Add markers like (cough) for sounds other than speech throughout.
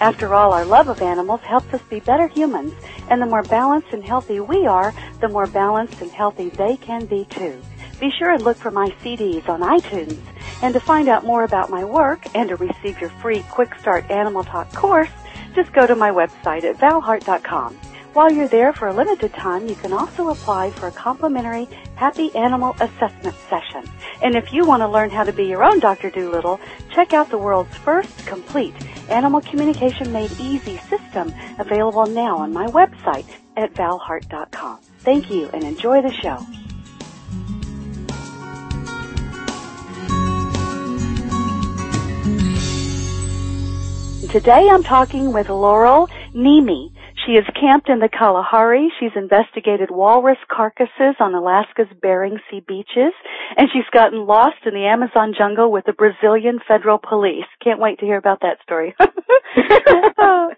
After all, our love of animals helps us be better humans, and the more balanced and healthy we are, the more balanced and healthy they can be too. Be sure and look for my CDs on iTunes. And to find out more about my work and to receive your free Quick Start Animal Talk course, just go to my website at valhart.com. While you're there for a limited time, you can also apply for a complimentary Happy Animal Assessment session. And if you want to learn how to be your own Dr. Dolittle, check out the world's first complete Animal Communication Made Easy system available now on my website at valhart.com. Thank you and enjoy the show. Today I'm talking with Laurel Neme. She is camped in the Kalahari. She's investigated walrus carcasses on Alaska's Bering Sea beaches, and she's gotten lost in the Amazon jungle with the Brazilian federal police. Can't wait to hear about that story. (laughs)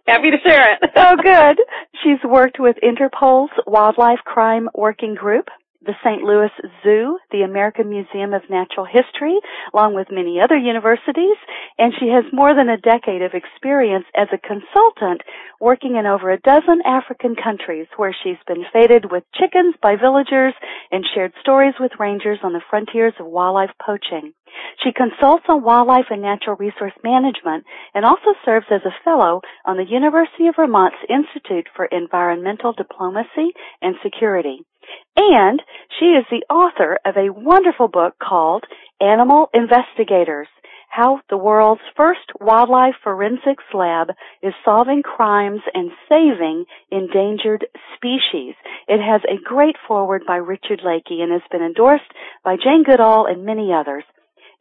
Happy to share it. (laughs) oh, good. She's worked with Interpol's Wildlife Crime Working Group, the St. Louis Zoo, the American Museum of Natural History, along with many other universities, and she has more than a decade of experience as a consultant working in over a dozen African countries where she's been feted with chickens by villagers and shared stories with rangers on the frontiers of wildlife poaching. She consults on wildlife and natural resource management and also serves as a fellow on the University of Vermont's Institute for Environmental Diplomacy and Security. And she is the author of a wonderful book called Animal Investigators how the world's first wildlife forensics lab is solving crimes and saving endangered species. It has a great foreword by Richard Leakey and has been endorsed by Jane Goodall and many others.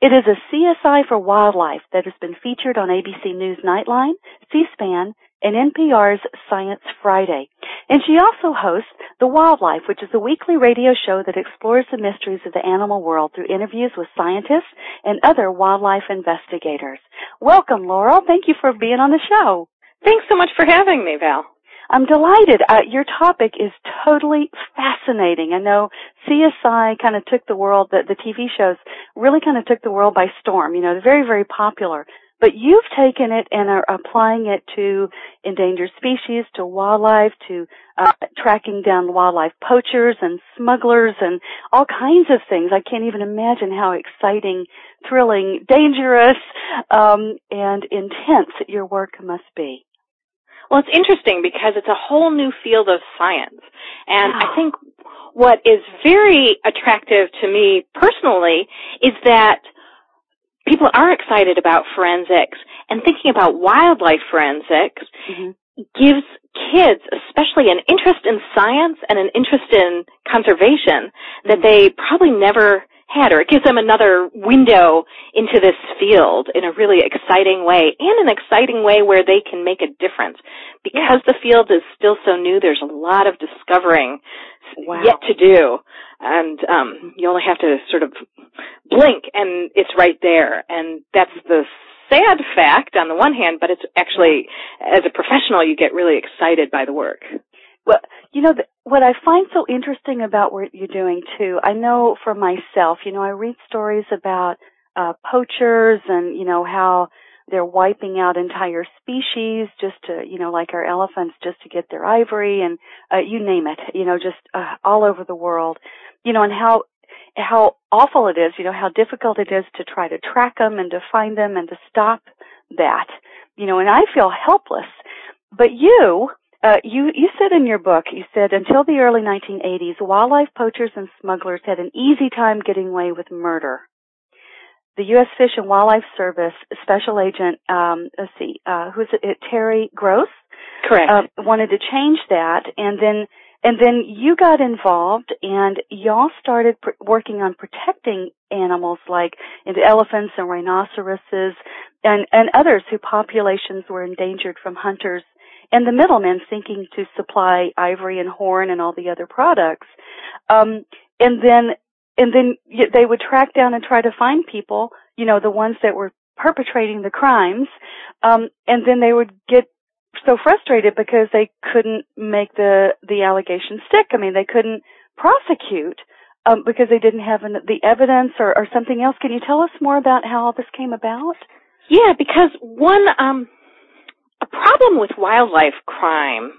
It is a CSI for wildlife that has been featured on ABC News Nightline, C-SPAN, and NPR's Science Friday. And she also hosts The Wildlife, which is a weekly radio show that explores the mysteries of the animal world through interviews with scientists and other wildlife investigators. Welcome, Laurel. Thank you for being on the show. Thanks so much for having me, Val. I'm delighted. Uh, your topic is totally fascinating. I know CSI kind of took the world, the, the TV shows really kind of took the world by storm. You know, they're very, very popular. But you've taken it and are applying it to endangered species, to wildlife, to uh, tracking down wildlife poachers and smugglers and all kinds of things. I can't even imagine how exciting, thrilling, dangerous, um, and intense your work must be. Well, it's interesting because it's a whole new field of science. And I think what is very attractive to me personally is that people are excited about forensics and thinking about wildlife forensics mm-hmm. gives kids especially an interest in science and an interest in conservation that they probably never had or it gives them another window into this field in a really exciting way and an exciting way where they can make a difference because the field is still so new there's a lot of discovering wow. yet to do and um, you only have to sort of blink and it's right there. And that's the sad fact on the one hand, but it's actually, as a professional, you get really excited by the work. Well, you know, what I find so interesting about what you're doing too, I know for myself, you know, I read stories about uh, poachers and, you know, how they're wiping out entire species just to, you know, like our elephants just to get their ivory and, uh, you name it, you know, just, uh, all over the world you know, and how how awful it is, you know, how difficult it is to try to track them and to find them and to stop that, you know, and I feel helpless. But you, uh, you, you said in your book, you said until the early 1980s, wildlife poachers and smugglers had an easy time getting away with murder. The U.S. Fish and Wildlife Service Special Agent, um, let's see, uh, who's it, Terry Grosz? Correct. Uh, wanted to change that, and then and then you got involved and y'all started pr- working on protecting animals like elephants and rhinoceroses and, and others whose populations were endangered from hunters and the middlemen seeking to supply ivory and horn and all the other products. Um, and then, and then they would track down and try to find people, you know, the ones that were perpetrating the crimes, um, and then they would get so frustrated because they couldn't make the the allegation stick. I mean, they couldn't prosecute um, because they didn't have an, the evidence or, or something else. Can you tell us more about how all this came about? Yeah, because one um, a problem with wildlife crime,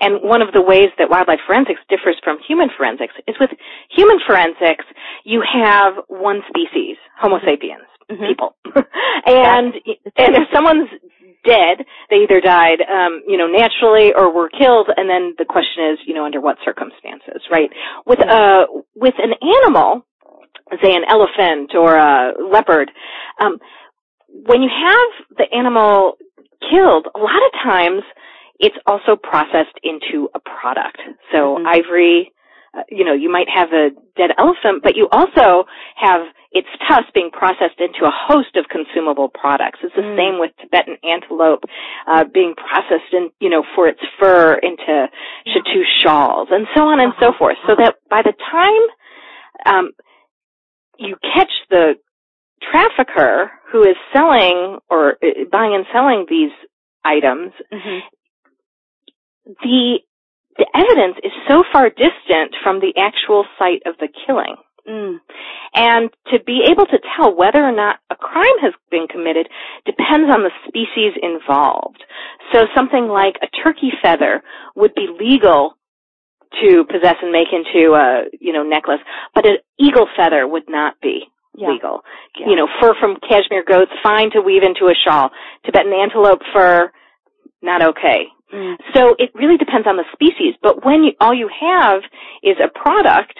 and one of the ways that wildlife forensics differs from human forensics is with human forensics, you have one species, Homo sapiens, mm-hmm. people, (laughs) (laughs) and and if someone's dead, they either died, um, you know, naturally or were killed, and then the question is, you know, under what circumstances, right? With uh, with an animal, say an elephant or a leopard, um, when you have the animal killed, a lot of times it's also processed into a product. So mm-hmm. ivory, uh, you know, you might have a dead elephant, but you also have its tusks being processed into a host of consumable products. It's the mm. same with Tibetan antelope uh, being processed in, you know, for its fur into shahtoosh shawls and so on and so uh-huh. forth. So that by the time um, you catch the trafficker who is selling or uh, buying and selling these items, mm-hmm. The the evidence is so far distant from the actual site of the killing. Mm. And to be able to tell whether or not a crime has been committed depends on the species involved. So something like a turkey feather would be legal to possess and make into a, you know, necklace, but an eagle feather would not be yeah. legal. Yeah. You know, fur from cashmere goats, fine to weave into a shawl. Tibetan antelope fur, not okay. Mm. So it really depends on the species. But when you, all you have is a product,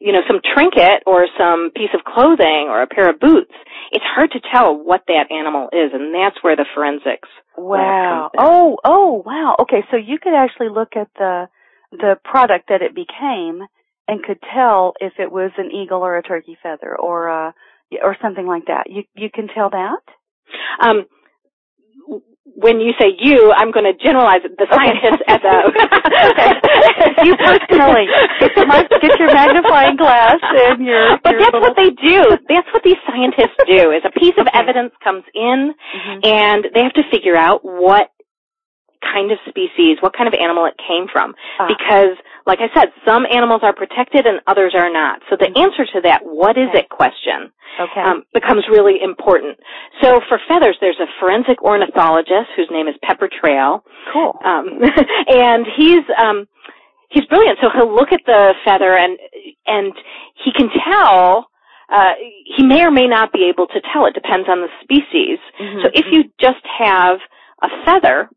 you know, some trinket or some piece of clothing or a pair of boots, it's hard to tell what that animal is, and that's where the forensics. Wow. Oh, oh, wow. Okay, so you could actually look at the the product that it became and could tell if it was an eagle or a turkey feather or uh or something like that. You you can tell that? Um when you say you, I'm going to generalize the scientists okay. as a (laughs) you personally. Get your, get your magnifying glass and your. But your that's little... what they do. That's what these scientists do. Is a piece of evidence comes in, mm-hmm. and they have to figure out what kind of species, what kind of animal it came from. Ah. Because, like I said, some animals are protected and others are not. So the mm-hmm. answer to that, what is okay. it question, okay. um, becomes really important. So for feathers, there's a forensic ornithologist whose name is Pepper Trail. Cool. Um, (laughs) and he's, um, he's brilliant. So he'll look at the feather and, and he can tell uh, he may or may not be able to tell. It depends on the species. Mm-hmm. So if you just have a feather,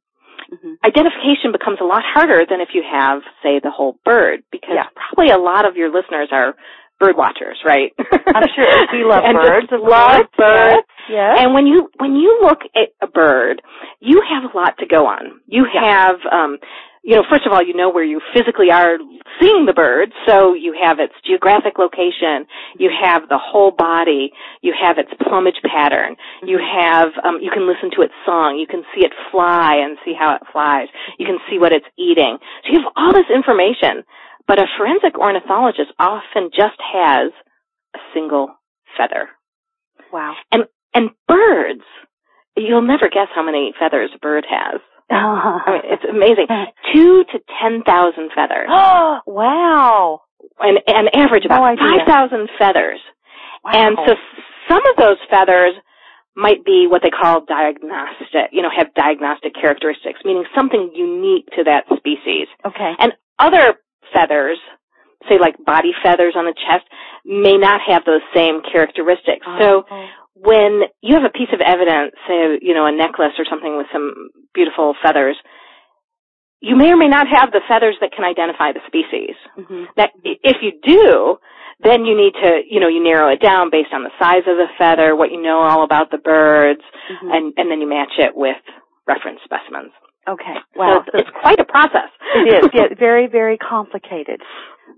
mm-hmm. identification becomes a lot harder than if you have, say, the whole bird, because yeah. probably a lot of your listeners are bird watchers, right? I'm sure we (laughs) love and birds. Love birds. Yeah. And when you when you look at a bird, you have a lot to go on. You yeah. have um you know, first of all, you know where you physically are seeing the bird, so you have its geographic location, you have the whole body, you have its plumage pattern, you have, um, you can listen to its song, you can see it fly and see how it flies, you can see what it's eating. So you have all this information, but a forensic ornithologist often just has a single feather. Wow. And, and birds, you'll never guess how many feathers a bird has. (laughs) I mean, it's amazing. Two to ten thousand feathers. (gasps) Oh, wow. And, and average about no five thousand feathers. Wow. And so some of those feathers might be what they call diagnostic, you know, have diagnostic characteristics, meaning something unique to that species. Okay. And other feathers, say like body feathers on the chest, may not have those same characteristics. Oh. So when you have a piece of evidence, say, you know, a necklace or something with some beautiful feathers, you may or may not have the feathers that can identify the species. Mm-hmm. That if you do, then you need to, you know, you narrow it down based on the size of the feather, what you know all about the birds, mm-hmm. and and then you match it with reference specimens. Okay. Wow. So it's, it's quite a process. It is. (laughs) Yeah, very very complicated.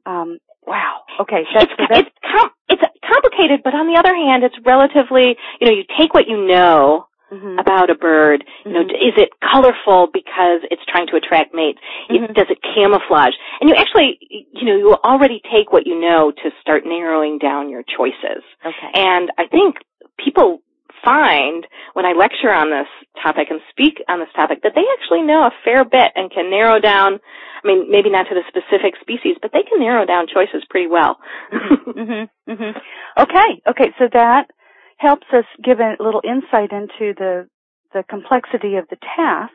Um, wow. Okay. That's, it's that's, it's com- it's complicated, but on the other hand, it's relatively, you know, you take what you know mm-hmm. about a bird? You know, mm-hmm. is it colorful because it's trying to attract mates? Mm-hmm. does it camouflage? And you actually, you know, you already take what you know to start narrowing down your choices. Okay. And I think people find when I lecture on this topic and speak on this topic that they actually know a fair bit and can narrow down, I mean, maybe not to the specific species, but they can narrow down choices pretty well. mm-hmm, (laughs) mm-hmm. Okay, okay, so that helps us give a little insight into the, the complexity of the task.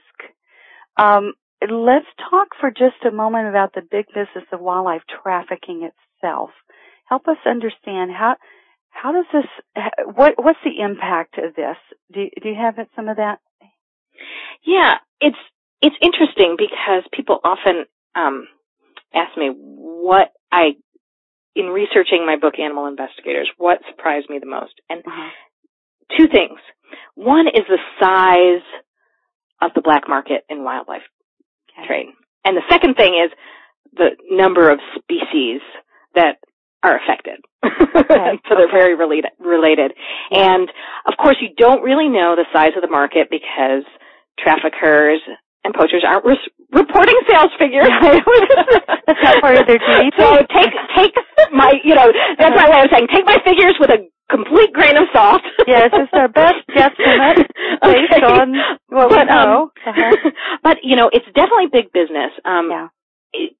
Um, let's talk for just a moment about the big business of wildlife trafficking itself. Help us understand how, how does this, what, what's the impact of this? Do, do you have some of that? Yeah, it's, it's interesting because people often, um, ask me what I, in researching my book, Animal Investigators, what surprised me the most. And uh-huh. two things. One is the size of the black market in wildlife okay. trade. And the second thing is the number of species that are affected. Okay. (laughs) so they're very related. related. And of course you don't really know the size of the market because traffickers and poachers aren't re- reporting sales figures. (laughs) that's not part of their GDP. (laughs) So take, take my, you know, that's my way of saying take my figures with a complete grain of salt. yes, it's our best guesstimate based okay. on what but, we um, know. Um, uh-huh. But, you know, it's definitely big business. Um, yeah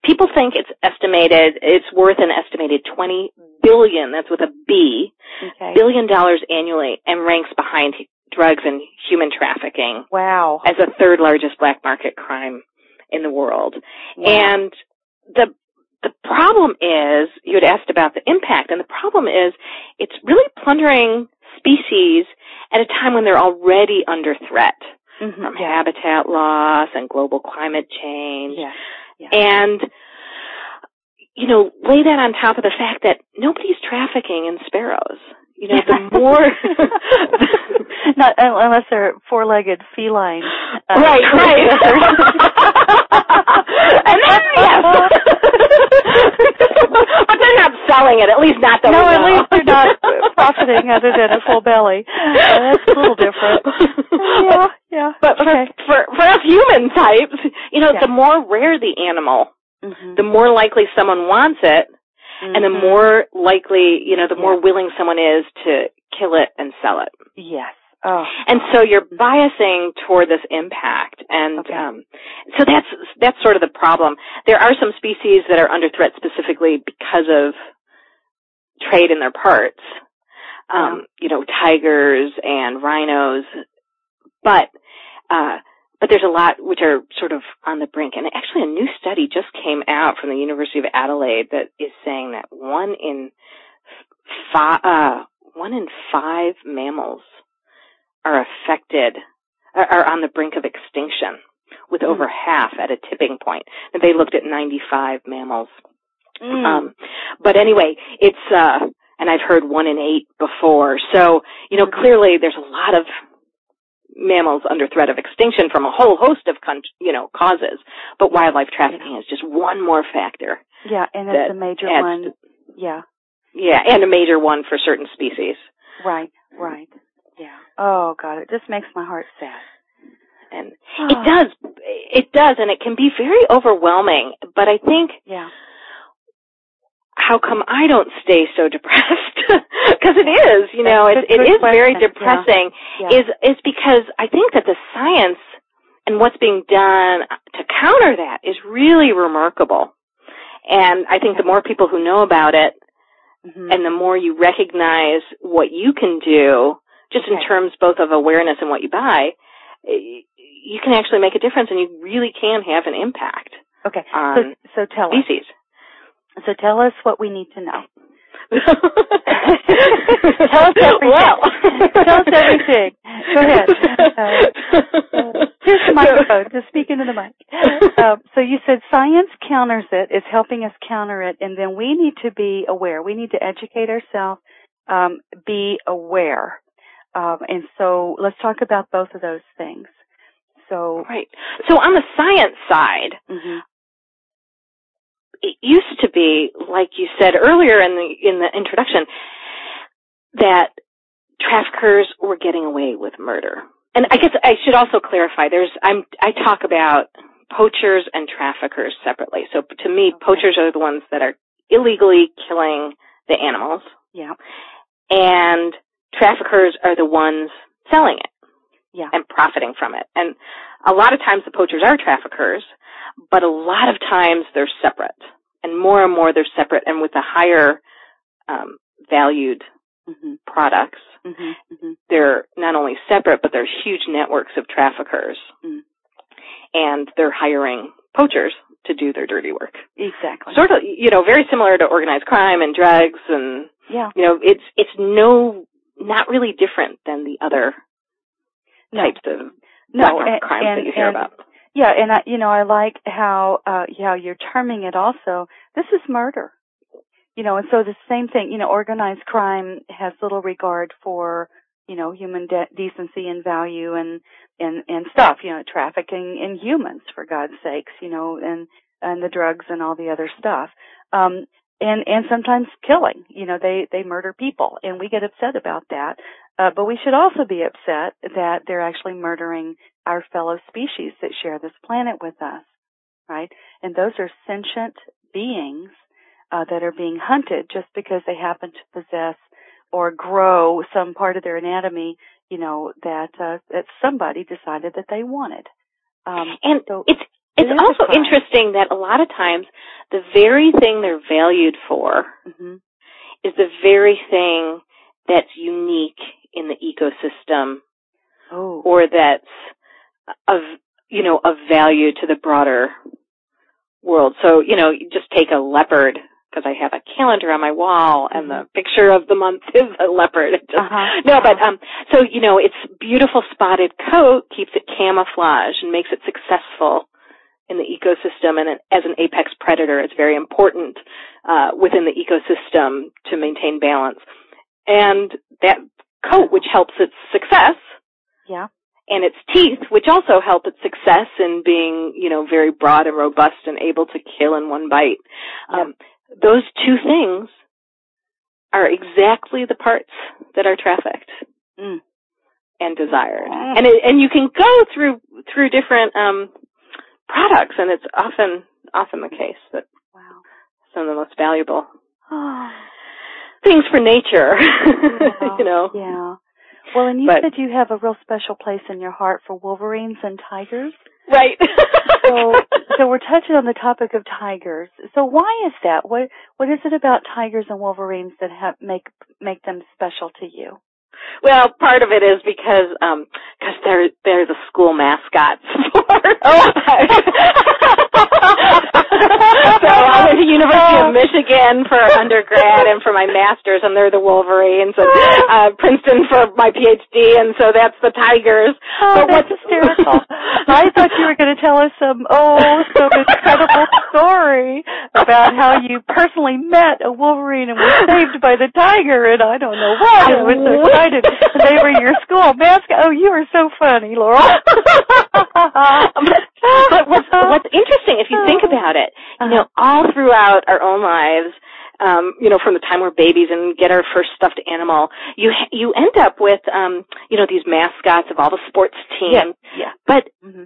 people think it's estimated it's worth an estimated 20 billion that's with a B okay. billion dollars annually and ranks behind drugs and human trafficking wow as the third largest black market crime in the world wow. and the the problem is you had asked about the impact and the problem is it's really plundering species at a time when they're already under threat mm-hmm. from habitat loss and global climate change yeah yeah. And, you know, lay that on top of the fact that nobody's trafficking in sparrows. You know, the (laughs) more (laughs) not unless they're four-legged feline. Uh, right, right. (laughs) and then yes. But they're not selling it. At least not that No, at least they're not (laughs) profiting other than a full belly. Uh, that's a little different. (laughs) Yeah, yeah. But okay. for, for for us human types, you know, yeah. the more rare the animal, mm-hmm. the more likely someone wants it Mm-hmm. And the mm-hmm. more likely, you know, the more willing someone is to kill it and sell it. Yes. Oh. And so you're biasing toward this impact, and okay. um, so that's that's sort of the problem. There are some species that are under threat specifically because of trade in their parts. Um, You know, tigers and rhinos, but uh, but there's a lot which are sort of on the brink. And actually, a new study just came out from the University of Adelaide that is saying that one in five, uh, one in five mammals are affected, are on the brink of extinction, with over mm. half at a tipping point. And they looked at 95 mammals. Mm. Um, but anyway, it's, uh, and I've heard one in eight before. So, you know, clearly there's a lot of mammals under threat of extinction from a whole host of you know causes, but wildlife trafficking is just one more factor. Yeah, and it's a major one. To, yeah. Yeah, and a major one for certain species. Right, right. Yeah. Oh God, it just makes my heart sad. And oh. it (sighs) does, it does, and it can be very overwhelming. But I think, yeah, how come I don't stay so depressed? (laughs) Because it is, you know, it, it is very depressing. Yeah. Yeah. Is is because I think that the science and what's being done to counter that is really remarkable. And I think the more people who know about it, mm-hmm. and the more you recognize what you can do, just okay. in terms both of awareness and what you buy, you can actually make a difference, and you really can have an impact. Okay, so so tell species. So tell us what we need to know. (laughs) tell us everything. Well. tell us everything. Go ahead. Uh, here's the microphone. Just speak into the mic. Uh, so you said science counters it, is helping us counter it, and then we need to be aware. We need to educate ourselves, um, be aware. Um, and so let's talk about both of those things. So right. So on the science side, mm-hmm it used to be, like you said earlier in the in the introduction, that traffickers were getting away with murder. and I guess I should also clarify. There's I'm I talk about poachers and traffickers separately. So to me, okay. poachers are the ones that are illegally killing the animals. Yeah. And traffickers are the ones selling it. Yeah. And profiting from it. And a lot of times the poachers are traffickers, but a lot of times they're separate. And more and more they're separate and with the higher um, valued mm-hmm. products, mm-hmm. Mm-hmm. they're not only separate, but they're huge networks of traffickers. Mm. And they're hiring poachers to do their dirty work. Exactly. Sort of, you know, very similar to organized crime and drugs and, yeah. you know, it's, it's no, not really different than the other no. types of no, and, crimes and, that you hear and, about. Yeah, and I, you know, I like how, uh, how you're terming it also. This is murder. You know, and so the same thing, you know, organized crime has little regard for, you know, human de- decency and value and, and, and stuff, you know, trafficking in humans, for God's sakes, you know, and, and the drugs and all the other stuff. Um, and, and sometimes killing, you know, they, they murder people and we get upset about that. Uh, but we should also be upset that they're actually murdering our fellow species that share this planet with us, right? And those are sentient beings uh, that are being hunted just because they happen to possess or grow some part of their anatomy, you know, that uh, that somebody decided that they wanted. Um, and so it's it's it also interesting that a lot of times the very thing they're valued for mm-hmm. is the very thing that's unique in the ecosystem oh. or that's of you know of value to the broader world. So you know, just take a leopard because I have a calendar on my wall and the mm-hmm. picture of the month (laughs) is a leopard. Just, uh-huh. No, but um, so you know, its beautiful spotted coat keeps it camouflage and makes it successful in the ecosystem. And as an apex predator, it's very important uh, within the ecosystem to maintain balance. And that coat, which helps its success. Yeah. And its teeth, which also help its success in being, you know, very broad and robust and able to kill in one bite. Yep. Um, those two things are exactly the parts that are trafficked mm. and desired. Mm. And it, and you can go through through different um, products, and it's often often the case that wow. some of the most valuable (sighs) (laughs) things for nature. (laughs) you know. Yeah. Well, and you but, said you have a real special place in your heart for wolverines and tigers. Right. so, (laughs) so we're touching on the topic of tigers. So why is that? What what is it about tigers and wolverines that have make make them special to you? Well, part of it is because um because they're they're the school mascots (laughs) for oh. (laughs) so to University of Michigan for (laughs) undergrad and for my master's, and they're the Wolverines, and uh, Princeton for my PhD, and so that's the Tigers. Oh, but that's hysterical! I thought you were going to tell us some oh some (laughs) incredible story about how you personally met a Wolverine and were saved by the tiger, and I don't know why I was so excited. They were your school mascot. Oh, you are so funny, Laurel. but what's, what's interesting, if you think about it, you know, all throughout our own lives, um, you know, from the time we're babies and get our first stuffed animal, you you end up with, um, you know, these mascots of all the sports teams. Yeah. yeah. But mm-hmm.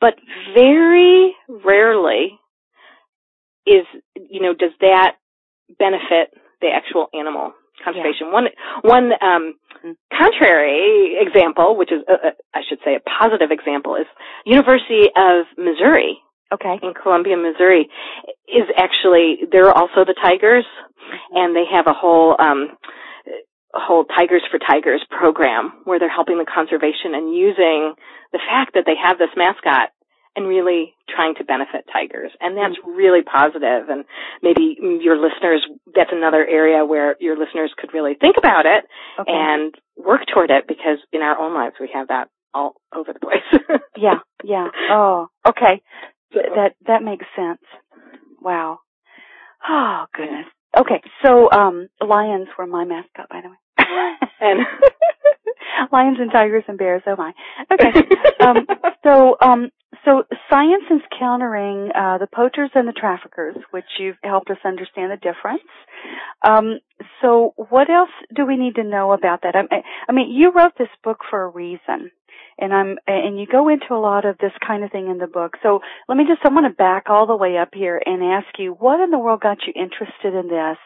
but very rarely is you know does that benefit the actual animal conservation. Yeah. One one um, mm-hmm. contrary example, which is uh, uh, I should say a positive example, is University of Missouri okay. in Columbia, Missouri, is actually they're also the Tigers, mm-hmm. and they have a whole um, whole Tigers for Tigers program where they're helping the conservation and using the fact that they have this mascot and really trying to benefit tigers. And that's mm-hmm. really positive. And maybe your listeners, that's another area where your listeners could really think about it okay. and work toward it because in our own lives we have that all over the place. (laughs) yeah, yeah. Oh, okay. That that makes sense. Wow. Oh goodness. Okay, so um lions were my mascot, by the way. (laughs) and (laughs) lions and tigers and bears. Oh my. Okay. Um, so um so science is countering uh, the poachers and the traffickers, which you've helped us understand the difference. Um, so what else do we need to know about that? I, I mean, you wrote this book for a reason and I'm and you go into a lot of this kind of thing in the book. So let me just I want to back all the way up here and ask you what in the world got you interested in this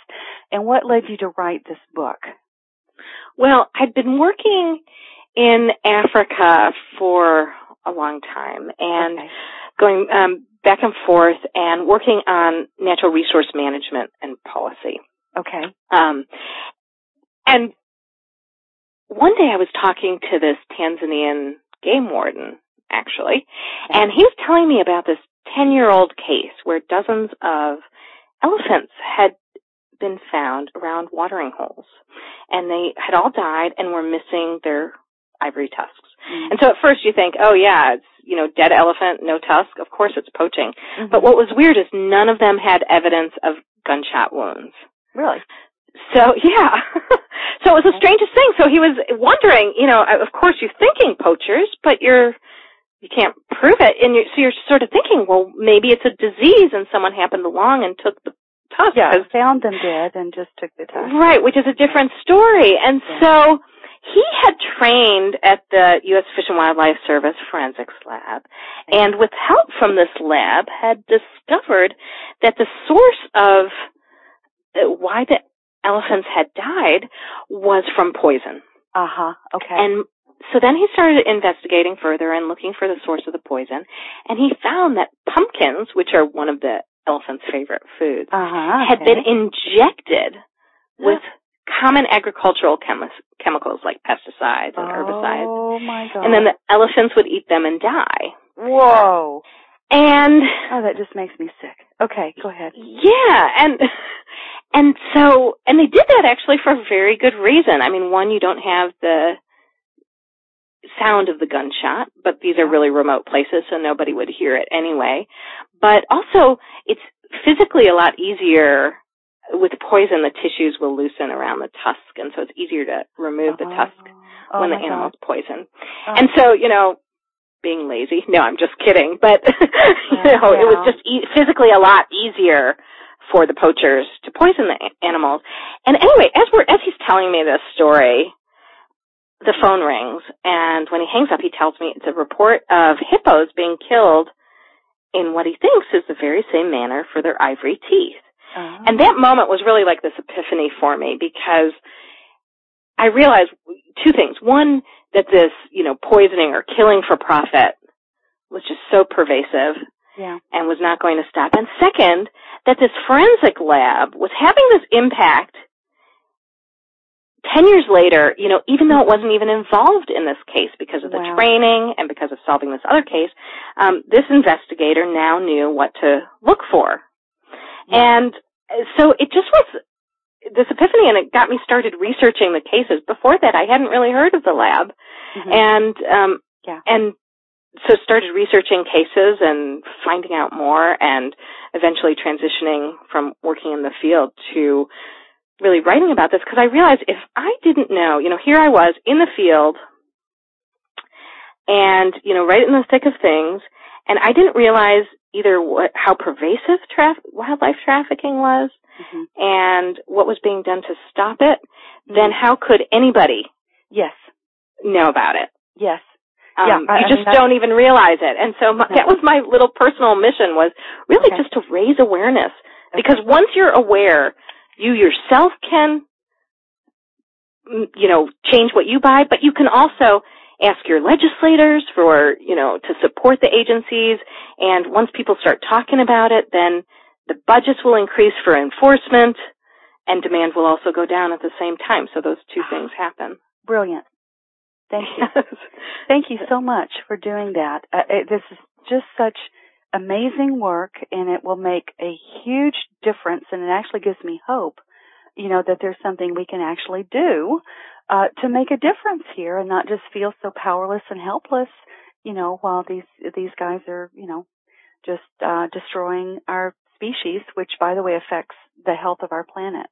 and what led you to write this book? Well, I'd been working in Africa for a long time and okay. going um back and forth and working on natural resource management and policy. Okay. Um and one day I was talking to this Tanzanian game warden, actually, and he was telling me about this 10 year old case where dozens of elephants had been found around watering holes. And they had all died and were missing their ivory tusks. Mm-hmm. And so at first you think, oh yeah, it's, you know, dead elephant, no tusk. Of course it's poaching. Mm-hmm. But what was weird is none of them had evidence of gunshot wounds. Really? So (laughs) yeah. so it was the strangest thing. So he was wondering, you know, of course you're thinking poachers, but you're you can't prove it, and you're, so you're sort of thinking, well, maybe it's a disease, and someone happened along and took the tusk. Yeah, found them dead and just took the tusk. Right, which is a different story. And yeah. so he had trained at the U.S. Fish and Wildlife Service Forensics Lab, and with help from this lab, had discovered that the source of uh, why the elephants had died was from poison. Uh huh. Okay. And so then he started investigating further and looking for the source of the poison, and he found that pumpkins, which are one of the elephant's favorite foods, uh-huh, had been injected with (gasps) (gasps) common agricultural chemi- chemicals like pesticides and herbicides. Oh my god! And then the elephants would eat them and die. Whoa! And oh, that just makes me sick. Okay, go ahead. Yeah, and and so and they did that actually for a very good reason. I mean, one, you don't have the sound of the gunshot, but these are really remote places, so nobody would hear it anyway. But also, it's physically a lot easier with the poison. The tissues will loosen around the tusk, and so it's easier to remove the uh-huh. tusk oh, when the animal's God. poisoned. Oh. And so, you know, being lazy. No, I'm just kidding. But (laughs) you know, it was just e- physically a lot easier for the poachers to poison the animals. And anyway, as we're as he's telling me this story, the phone rings, and when he hangs up, he tells me it's a report of hippos being killed in what he thinks is the very same manner for their ivory teeth. And that moment was really like this epiphany for me because I realized two things. One, that this, you know, poisoning or killing for profit was just so pervasive yeah. and was not going to stop. And second, that this forensic lab was having this impact 10 years later, you know, even though it wasn't even involved in this case because of the wow. training and because of solving this other case, um, this investigator now knew what to look for. And so it just was this epiphany and it got me started researching the cases. Before that, I hadn't really heard of the lab. Mm-hmm. And, um, yeah. and so started researching cases and finding out more and eventually transitioning from working in the field to really writing about this because I realized if I didn't know, you know, here I was in the field and, you know, right in the thick of things and I didn't realize either what, how pervasive traf- wildlife trafficking was mm-hmm. and what was being done to stop it, mm-hmm. then how could anybody yes know about it? Yes. Um, yeah, you I, just I mean, don't even realize it. And so my, no. that was my little personal mission was really Okay. just to raise awareness. Okay. Because once you're aware, you yourself can, mm, you know, change what you buy, but you can also ask your legislators for, you know, to support the agencies. And once people start talking about it, then the budgets will increase for enforcement and demand will also go down at the same time. So those two things happen. Brilliant. Thank you. (laughs) Thank you so much for doing that. Uh, it, this is just such amazing work and it will make a huge difference and it actually gives me hope, you know, that there's something we can actually do, uh, to make a difference here and not just feel so powerless and helpless, you know, while these, these guys are, you know, just, uh, destroying our species, which by the way affects the health of our planet.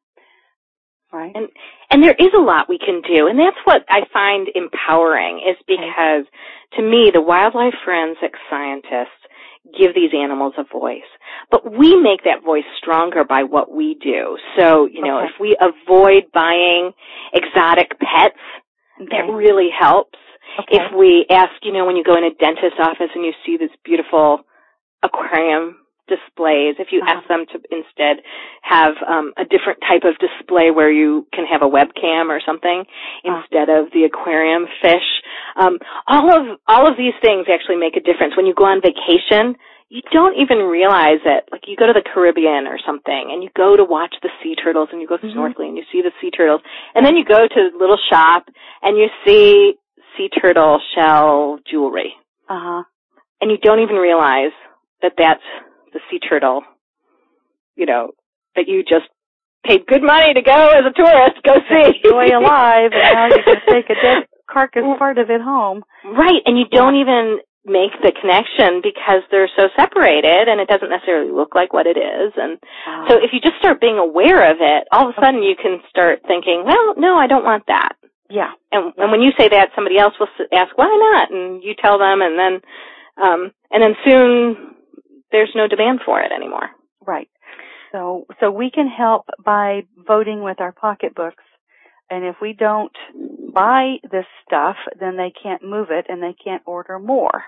Right. And and there is a lot we can do, and that's what I find empowering is because to me the wildlife forensic scientists give these animals a voice. But we make that voice stronger by what we do. So, you know, Okay. if we avoid buying exotic pets, that really helps. Okay. If we ask, you know, when you go in a dentist's office and you see this beautiful aquarium displays, if you uh-huh. ask them to instead have um, a different type of display where you can have a webcam or something uh-huh. instead of the aquarium fish, um, all of all of these things actually make a difference. When you go on vacation, you don't even realize it. Like you go to the Caribbean or something and you go to watch the sea turtles and you go mm-hmm. snorkeling and you see the sea turtles and then you go to a little shop and you see sea turtle shell jewelry. Uh-huh. And you don't even realize that that's the sea turtle, you know, that you just paid good money to go as a tourist, go see. Enjoy alive and now you can take a (laughs) dead carcass part of it home. Right, and you don't even make the connection because they're so separated and it doesn't necessarily look like what it is. And wow. so if you just start being aware of it, all of a sudden you can start thinking, well, no, I don't want that. Yeah. And, and when you say that, somebody else will ask, why not? And you tell them and then, um, and then soon there's no demand for it anymore. Right. So, so we can help by voting with our pocketbooks and if we don't buy this stuff, then they can't move it and they can't order more.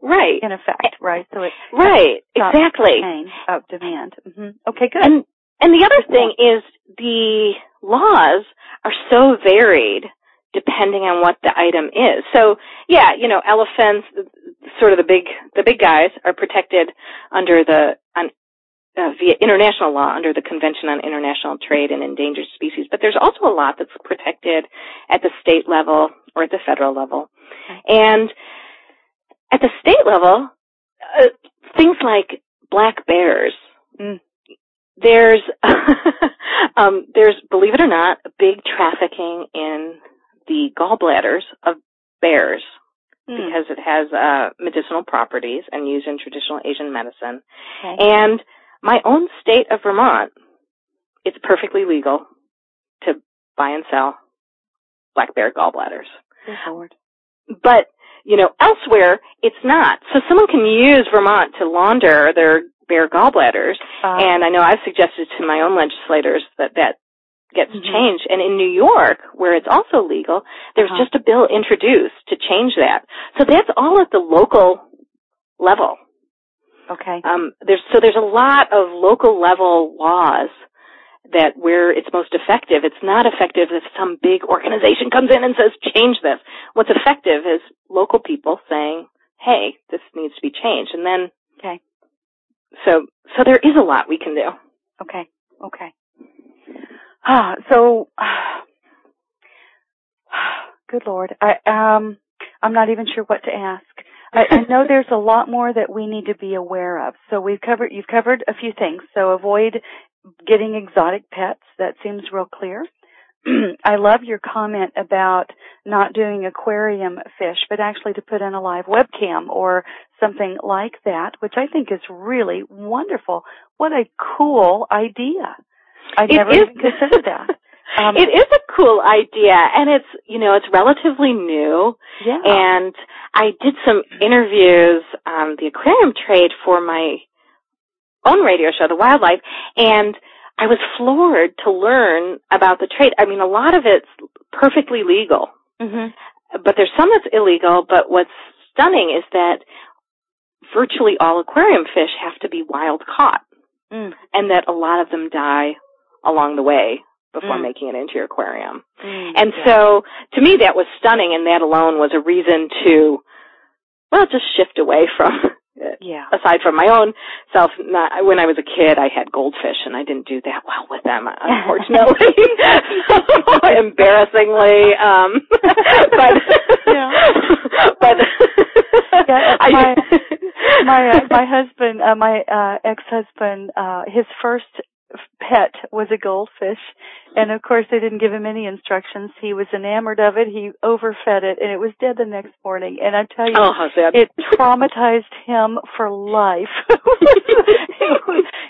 Right. In effect, right? So it (laughs) right exactly of demand. Mm-hmm. Okay, good. And and the other thing is the laws are so varied depending on what the item is. So yeah, you know, elephants, sort of the big the big guys are protected under the on uh, via international law under the Convention on International Trade in Endangered Species, but there's also a lot that's protected at the state level or at the federal level. And at the state level, uh, things like black bears. Mm. There's, (laughs) um, there's, believe it or not, big trafficking in the gallbladders of bears mm. because it has uh, medicinal properties and used in traditional Asian medicine. Okay. And my own state of Vermont, it's perfectly legal to buy and sell black bear gallbladders. Lord. But you know, elsewhere it's not. So someone can use Vermont to launder their bear gallbladders, uh, and I know I've suggested to my own legislators that that gets mm-hmm. changed. And in New York, where it's also legal, there's uh-huh. just a bill introduced to change that. So that's all at the local level. Okay. Um, there's so there's a lot of local level laws that where it's most effective. It's not effective if some big organization (laughs) comes in and says change this. What's effective is local people saying, "Hey, this needs to be changed," and then okay. So so there is a lot we can do. Okay. Okay. Ah, so (sighs) good lord. I um I'm not even sure what to ask. I, I know (laughs) there's a lot more that we need to be aware of. So we've covered, you've covered a few things. So avoid getting exotic pets. That seems real clear. (clears throat) I love your comment about not doing aquarium fish, but actually to put in a live webcam or something like that, which I think is really wonderful. What a cool idea. I never even considered that. (laughs) Um, it is a cool idea, and it's you know it's relatively new. Yeah. And I did some interviews, on the aquarium trade for my own radio show, The Wildlife, and I was floored to learn about the trade. I mean, a lot of it's perfectly legal, mm-hmm. but there's some that's illegal. But what's stunning is that virtually all aquarium fish have to be wild caught, mm. and that a lot of them die along the way before mm. making it into your aquarium. Mm, and yeah. so to me that was stunning and that alone was a reason to well just shift away from (laughs) yeah. aside from my own self not, when I was a kid I had goldfish and I didn't do that well with them (laughs) unfortunately (laughs) embarrassingly um but yeah. but yeah, my my uh, my husband uh, my uh ex-husband uh his first pet was a goldfish. And of course they didn't give him any instructions. He was enamored of it. He overfed it and it was dead the next morning. And I tell you, oh, it traumatized him for life. (laughs)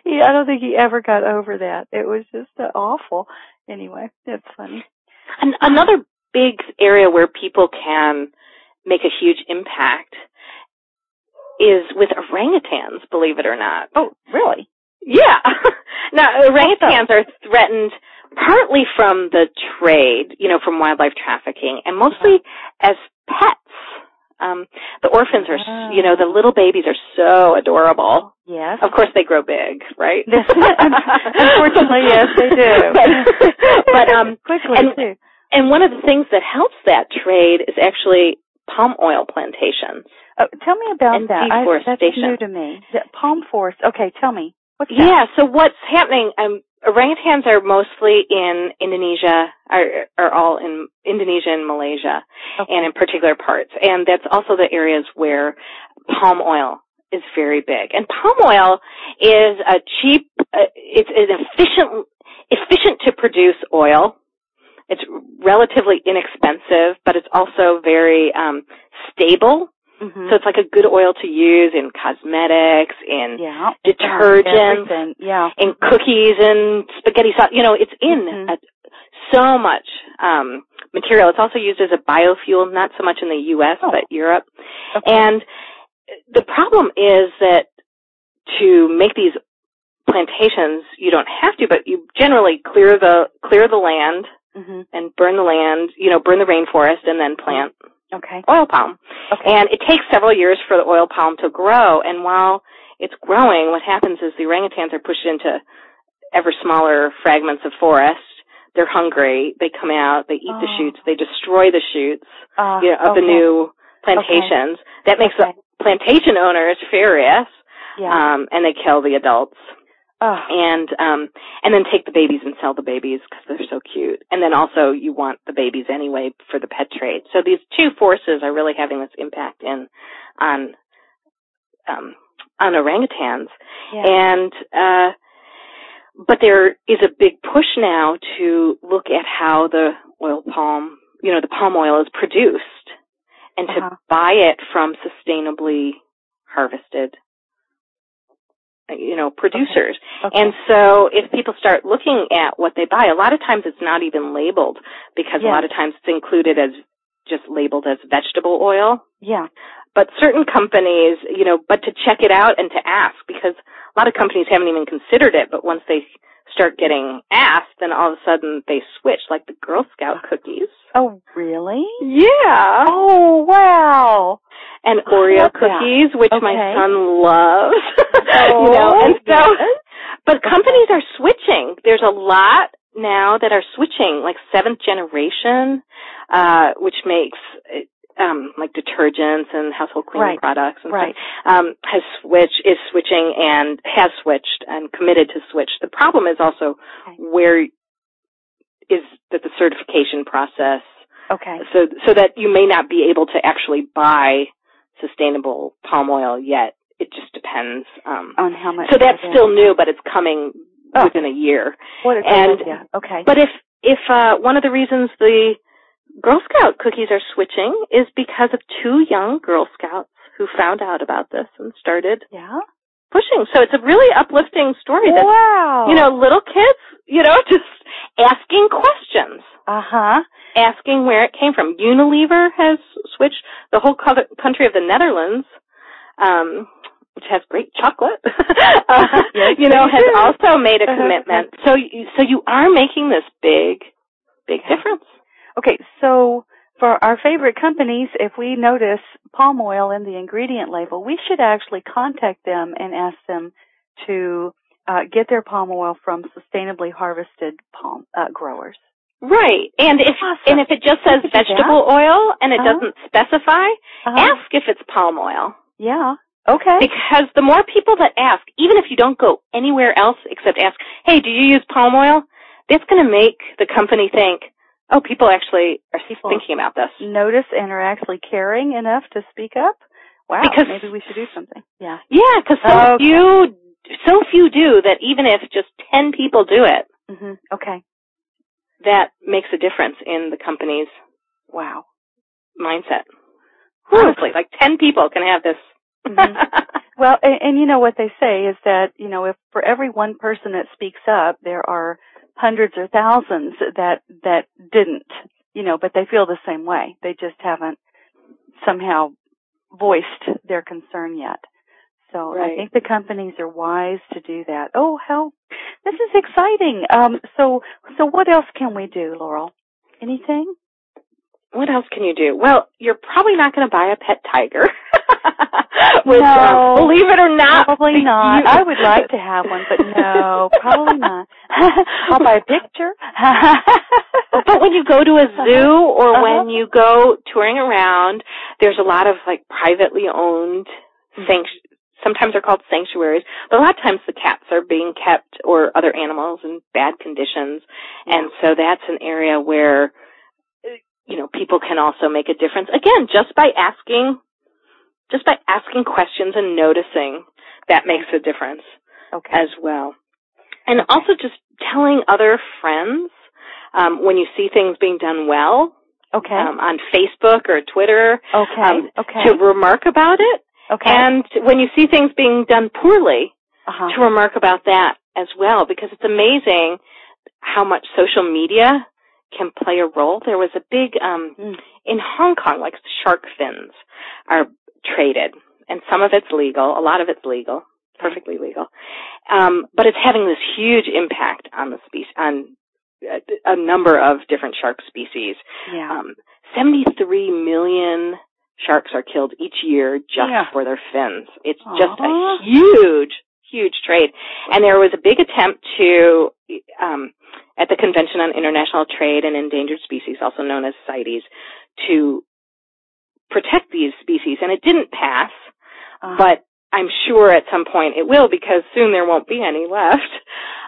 he, I don't think he ever got over that. It was just awful. Anyway, it's funny. And another big area where people can make a huge impact is with orangutans, believe it or not. Oh, really? Yeah. (laughs) now, orangutans are threatened partly from the trade, you know, from wildlife trafficking, and mostly as pets. Um, the orphans are, oh. you know, the little babies are so adorable. Yes. Of course, they grow big, right? (laughs) Unfortunately, yes, they do. (laughs) but, but um, quickly and, too. And one of the things that helps that trade is actually palm oil plantations. Oh, tell me about and that. Deforestation. I, that's new to me. The palm forest. Okay, tell me. What's that? Yeah. So what's happening? Um, orangutans are mostly in Indonesia, are are all in Indonesia and Malaysia, okay. and in particular parts. And that's also the areas where palm oil is very big. And palm oil is a cheap, uh, it's an efficient, efficient to produce oil. It's relatively inexpensive, but it's also very um, stable. Mm-hmm. So it's like a good oil to use in cosmetics, in yeah, detergents, yeah. in cookies and spaghetti sauce. You know, it's in mm-hmm. a, so much um, material. It's also used as a biofuel, not so much in the U.S. Oh. but Europe. Okay. And the problem is that to make these plantations, you don't have to, but you generally clear the clear the land mm-hmm. and burn the land, you know, burn the rainforest and then plant okay. oil palm. Okay. And it takes several years for the oil palm to grow. And while it's growing, what happens is the orangutans are pushed into ever smaller fragments of forest. They're hungry. They come out. They eat oh. the shoots. They destroy the shoots uh, you know, of okay. the new plantations. Okay. That makes okay. the plantation owners furious. Yeah. Um, and they kill the adults oh. and um and then take the babies and sell the babies because they're so cute and then also you want the babies anyway for the pet trade so these two forces are really having this impact in on um on orangutans yeah. and uh but there is a big push now to look at how the oil palm you know the palm oil is produced and uh-huh. to buy it from sustainably harvested you know, producers. Okay. And so if people start looking at what they buy, a lot of times it's not even labeled because yeah. a lot of times it's included as just labeled as vegetable oil. Yeah. But certain companies, you know, but to check it out and to ask because a lot of companies haven't even considered it, but once they start getting asked, then all of a sudden they switch, like the Girl Scout (gasps) cookies. Oh, really? Yeah. Oh, wow. And Oreo cookies, which okay. my son loves. oh, (laughs) you know, and so, yes. (laughs) but companies are switching. There's a lot now that are switching, like seventh generation, uh, which makes, um, like detergents and household cleaning right. products and right. stuff, um, has switched, is switching and has switched and committed to switch. The problem is also okay. where is that the certification process Okay. so so that you may not be able to actually buy sustainable palm oil yet. It just depends. Um, On how much? so that's still new, but it's coming oh. within a year. What a and idea. Okay. But if if uh, one of the reasons the Girl Scout cookies are switching is because of two young Girl Scouts who found out about this and started yeah pushing. So it's a really uplifting story. That, wow. You know, little kids, you know, (laughs) just asking questions. Uh huh. Asking where it came from. Unilever has switched the whole co- country of the Netherlands, um, which has great chocolate. uh, (laughs) yes, you know, has also made a commitment. So, you, so you are making this big, big difference. Okay, so for our favorite companies, if we notice palm oil in the ingredient label, we should actually contact them and ask them to uh, get their palm oil from sustainably harvested palm uh, growers. Right. And if Awesome. and if it just says vegetable oil and it Uh-huh. doesn't specify, Uh-huh. ask if it's palm oil. Yeah. Okay. Because the more people that ask, even if you don't go anywhere else except ask, hey, do you use palm oil? That's going to make the company think, oh, people actually are People- thinking about this. Notice and are actually caring enough to speak up. Wow. Because- maybe we should do something. Yeah. Yeah, because so Okay. few, so few do that even if just 10 people do it, hmm Okay. that makes a difference in the company's Wow. mindset. Honestly, like 10 people can have this. Mhm. Well, and, and you know what they say is that you know if for every one person that speaks up, there are hundreds or thousands that that didn't. You know, but they feel the same way. They just haven't somehow voiced their concern yet. So I think the companies are wise to do that. Oh, how this is exciting. Um, so so what else can we do, Laurel? Anything? what else can you do? Well, you're probably not going to buy a pet tiger. (laughs) (laughs) Which, no, um, believe it or not, probably not. I would like to have one, but no, probably not. (laughs) I'll buy a picture. (laughs) but when you go to a zoo or uh-huh. when you go touring around, there's a lot of like privately owned things. Sometimes they're called sanctuaries, but a lot of times the cats are being kept or other animals in bad conditions, and so that's an area where you know people can also make a difference. Again, just by asking just by asking questions and noticing, that makes a difference okay. as well. And okay. also just telling other friends um, when you see things being done well. Okay. Um, on Facebook or Twitter. Okay. Um, okay. To remark about it. Okay. And when you see things being done poorly, uh-huh. to remark about that as well, because it's amazing how much social media can play a role. There was a big um mm. in Hong Kong, like shark fins are traded, and some of it's legal, a lot of it's legal, perfectly legal. Um, but it's having this huge impact on the species, on a, a number of different shark species. Yeah. Um, 73 million sharks are killed each year just yeah. for their fins. It's Aww. just a huge, huge trade. And there was a big attempt to, um, at the Convention on International Trade and Endangered Species, also known as CITES, to protect these species, and it didn't pass. Uh, but I'm sure at some point it will because soon there won't be any left.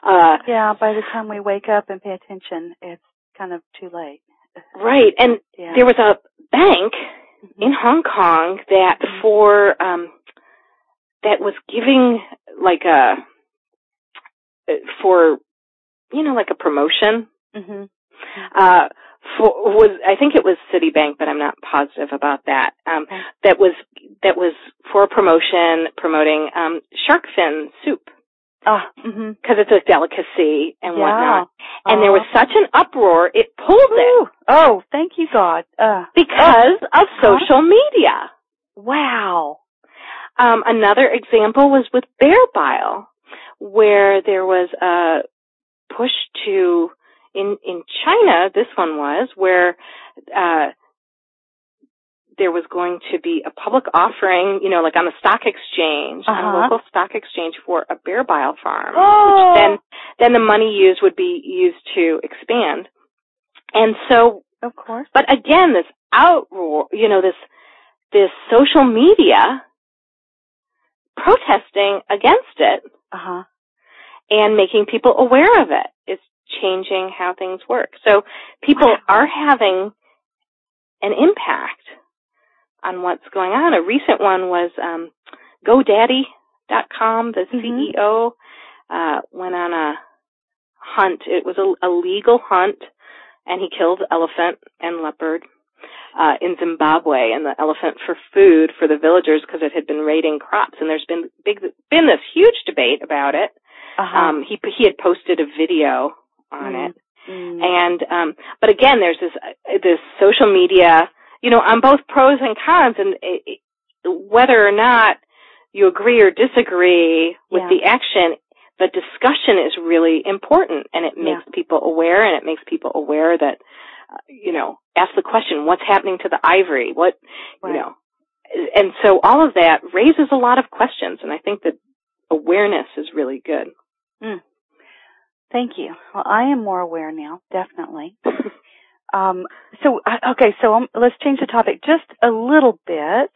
Uh, yeah, by the time we wake up and pay attention, it's kind of too late. (laughs) Right, and yeah. there was a bank mm-hmm. in Hong Kong that mm-hmm. for um, that was giving like a for you know like a promotion. Mm-hmm. Uh, for was I think it was Citibank, but I'm not positive about that. Um. That was that was for promotion promoting um, shark fin soup. Ah, because mm-hmm. it's a delicacy and yeah. whatnot. And there was such an uproar, it pulled Ooh. it. Oh, thank you, God. Uh, because of social media. Wow. Um, another example was with bear bile, where there was a push to in in China, this one was where uh, there was going to be a public offering, you know, like on the stock exchange, uh-huh. on a local stock exchange for a bear bile farm. Oh. Which then then the money used would be used to expand. And so Of course. But again, this outroar you know, this this social media protesting against it. Uh-huh. And making people aware of it is changing how things work. So people wow. are having an impact on what's going on. A recent one was um, GoDaddy.com. The mm-hmm. CEO uh, went on a hunt. It was a, a legal hunt, and he killed elephant and leopard uh, in Zimbabwe, and the elephant for food for the villagers because it had been raiding crops. And there's been big been this huge debate about it. Uh-huh. Um, he he had posted a video on mm. it. Mm. And um but again there's this uh, this social media, you know, on both pros and cons and it, whether or not you agree or disagree with yeah. the action, the discussion is really important and it makes yeah. people aware and it makes people aware that uh, you know, ask the question, what's happening to the ivory? What, right. you know, and so all of that raises a lot of questions and I think that awareness is really good. Mm. Thank you. Well, I am more aware now, definitely. (laughs) um, so, uh, okay, so um, let's change the topic just a little bit.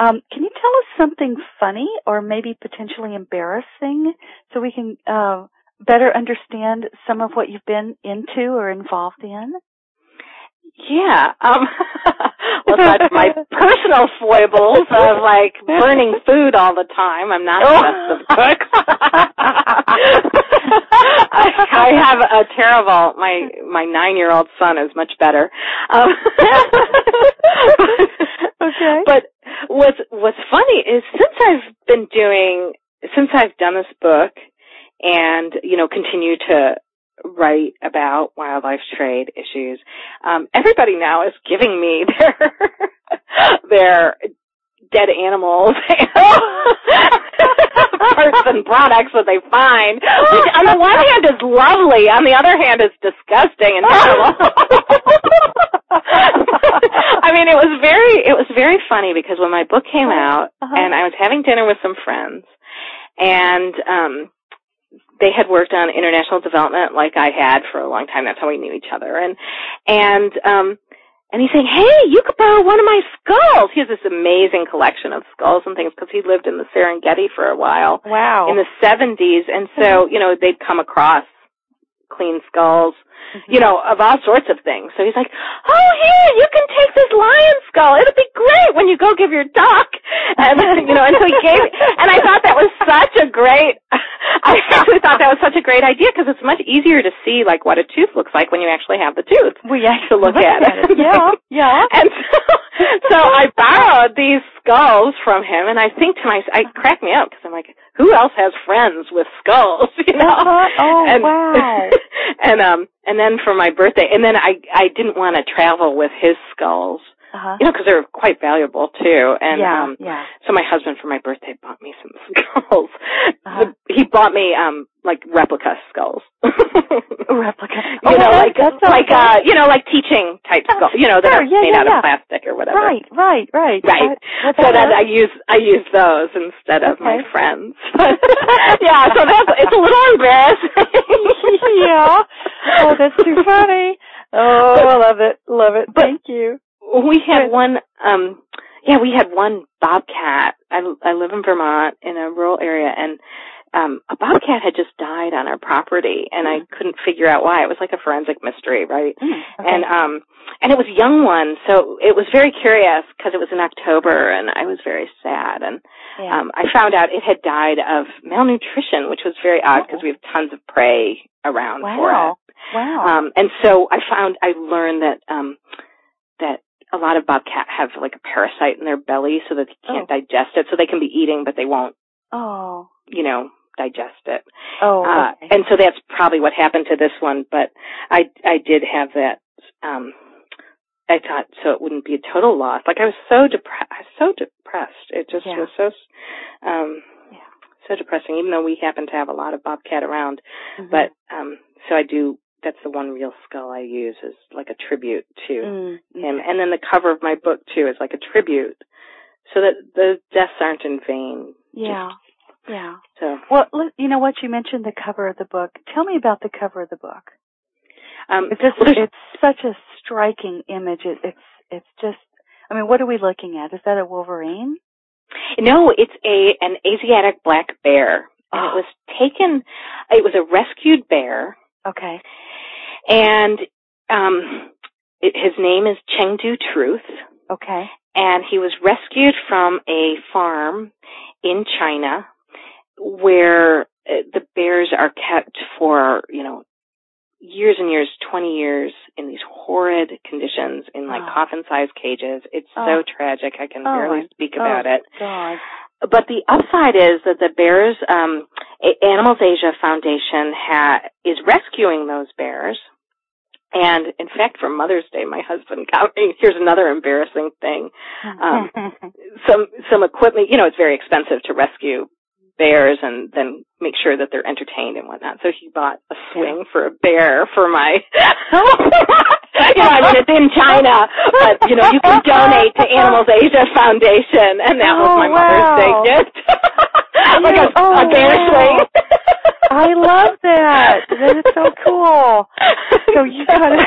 Um, can you tell us something funny or maybe potentially embarrassing so we can uh, better understand some of what you've been into or involved in? Yeah. Um, (laughs) well, aside my (laughs) personal foibles of like burning food all the time, I'm not the best of cooks. I, I have a terrible. My my nine year old son is much better. Um, (laughs) okay. But what's what's funny is since I've been doing since I've done this book and you know continue to write about wildlife trade issues. Um, everybody now is giving me (laughs) their their dead animals (laughs) parts and products that they find, which on the one hand is lovely, on the other hand is disgusting and terrible. (laughs) I mean, it was very, it was very funny because when my book came out, Uh-huh. and I was having dinner with some friends, and um, they had worked on international development like I had for a long time. That's how we knew each other, and and um, and he's saying, "Hey, you could borrow one of my skulls." He has this amazing collection of skulls and things because he lived in the Serengeti for a while Wow. in the 70s, and so you know they'd come across clean skulls you know, of all sorts of things. So he's like, "Oh, here, you can take this lion skull. It'll be great when you go give your talk." And (laughs) you know, and so he gave, and I thought that was such a great. (laughs) I actually thought that was such a great idea because it's much easier to see like what a tooth looks like when you actually have the tooth we actually to look at it. Yeah, (laughs) yeah. And so, so I borrowed these skulls from him, and I think to myself, I crack me up because I'm like, who else has friends with skulls? You know? Uh-huh. Oh, and, wow. and um, and then for my birthday, and then I I didn't want to travel with his skulls, Uh-huh. you know, because they're quite valuable too. And yeah, um, yeah. so my husband for my birthday bought me some (laughs) skulls. Uh-huh. He bought me um like replica skulls. (laughs) Replica. you Oh, know, like like uh, you know, like teaching type Yeah, skulls. You know, that sure, are yeah, made yeah, out yeah. of plastic or whatever. Right, right, right. Right. That- So that I use I use those instead of my friends. (laughs) yeah, so that's it's a little embarrassing. yeah. Oh, that's too funny. Oh, I love it. Love it. But- Thank you. We had one um yeah, we had one bobcat. I I live in Vermont in a rural area and um a bobcat had just died on our property and I couldn't figure out why. It was like a forensic mystery, right? Mm, okay. And um and it was a young one, so it was very curious because it was in October and I was very sad and yeah. um I found out it had died of malnutrition, which was very odd because we have tons of prey around for it. wow. Wow. Um, and so I found, I learned that, um, a lot of bobcat have like a parasite in their belly so that they can't Oh. digest it. So they can be eating, but they won't, oh. you know, digest it. Oh. Uh, and so that's probably what happened to this one, but I, I did have that, um, I thought so it wouldn't be a total loss. Like I was so depressed, I was so depressed. It just Yeah. was so, um, Yeah. so depressing, even though we happen to have a lot of bobcat around. Mhm. But um so I do that's the one real skull I use is like a tribute to Mm, him. And then the cover of my book too is like a tribute. So that the deaths aren't in vain. Yeah. Yeah. So Well, you know what? You mentioned the cover of the book. Tell me about the cover of the book. um It's just, well, it's such a striking image. It, it's, it's just, I mean, what are we looking at? Is that a Wolverine? no, it's a an Asiatic black bear. And Oh. it was taken it was a rescued bear Okay. And um it, his name is Chengdu Truth. Okay. and he was rescued from a farm in China where uh, the bears are kept for, you know, years and years, 20 years in these horrid conditions in like Oh. coffin-sized cages. It's Oh. so tragic. I can Oh, barely my- speak about it. God. But the upside is that the Bears, um, Animals Asia Foundation ha- is rescuing those bears. And in fact, for Mother's Day, my husband got me, here's another embarrassing thing. Um, (laughs) some, some equipment, you know, it's very expensive to rescue bears and then make sure that they're entertained and whatnot. So he bought a swing for a bear for my, (laughs) you know, I mean, it's in (laughs) China, but you know, you can donate to Animals Asia Foundation and that was Oh, my wow. Mother's Day gift. Like a, Oh, a bear wow. swing. (laughs) I love that. That is so cool. So you got a, (laughs)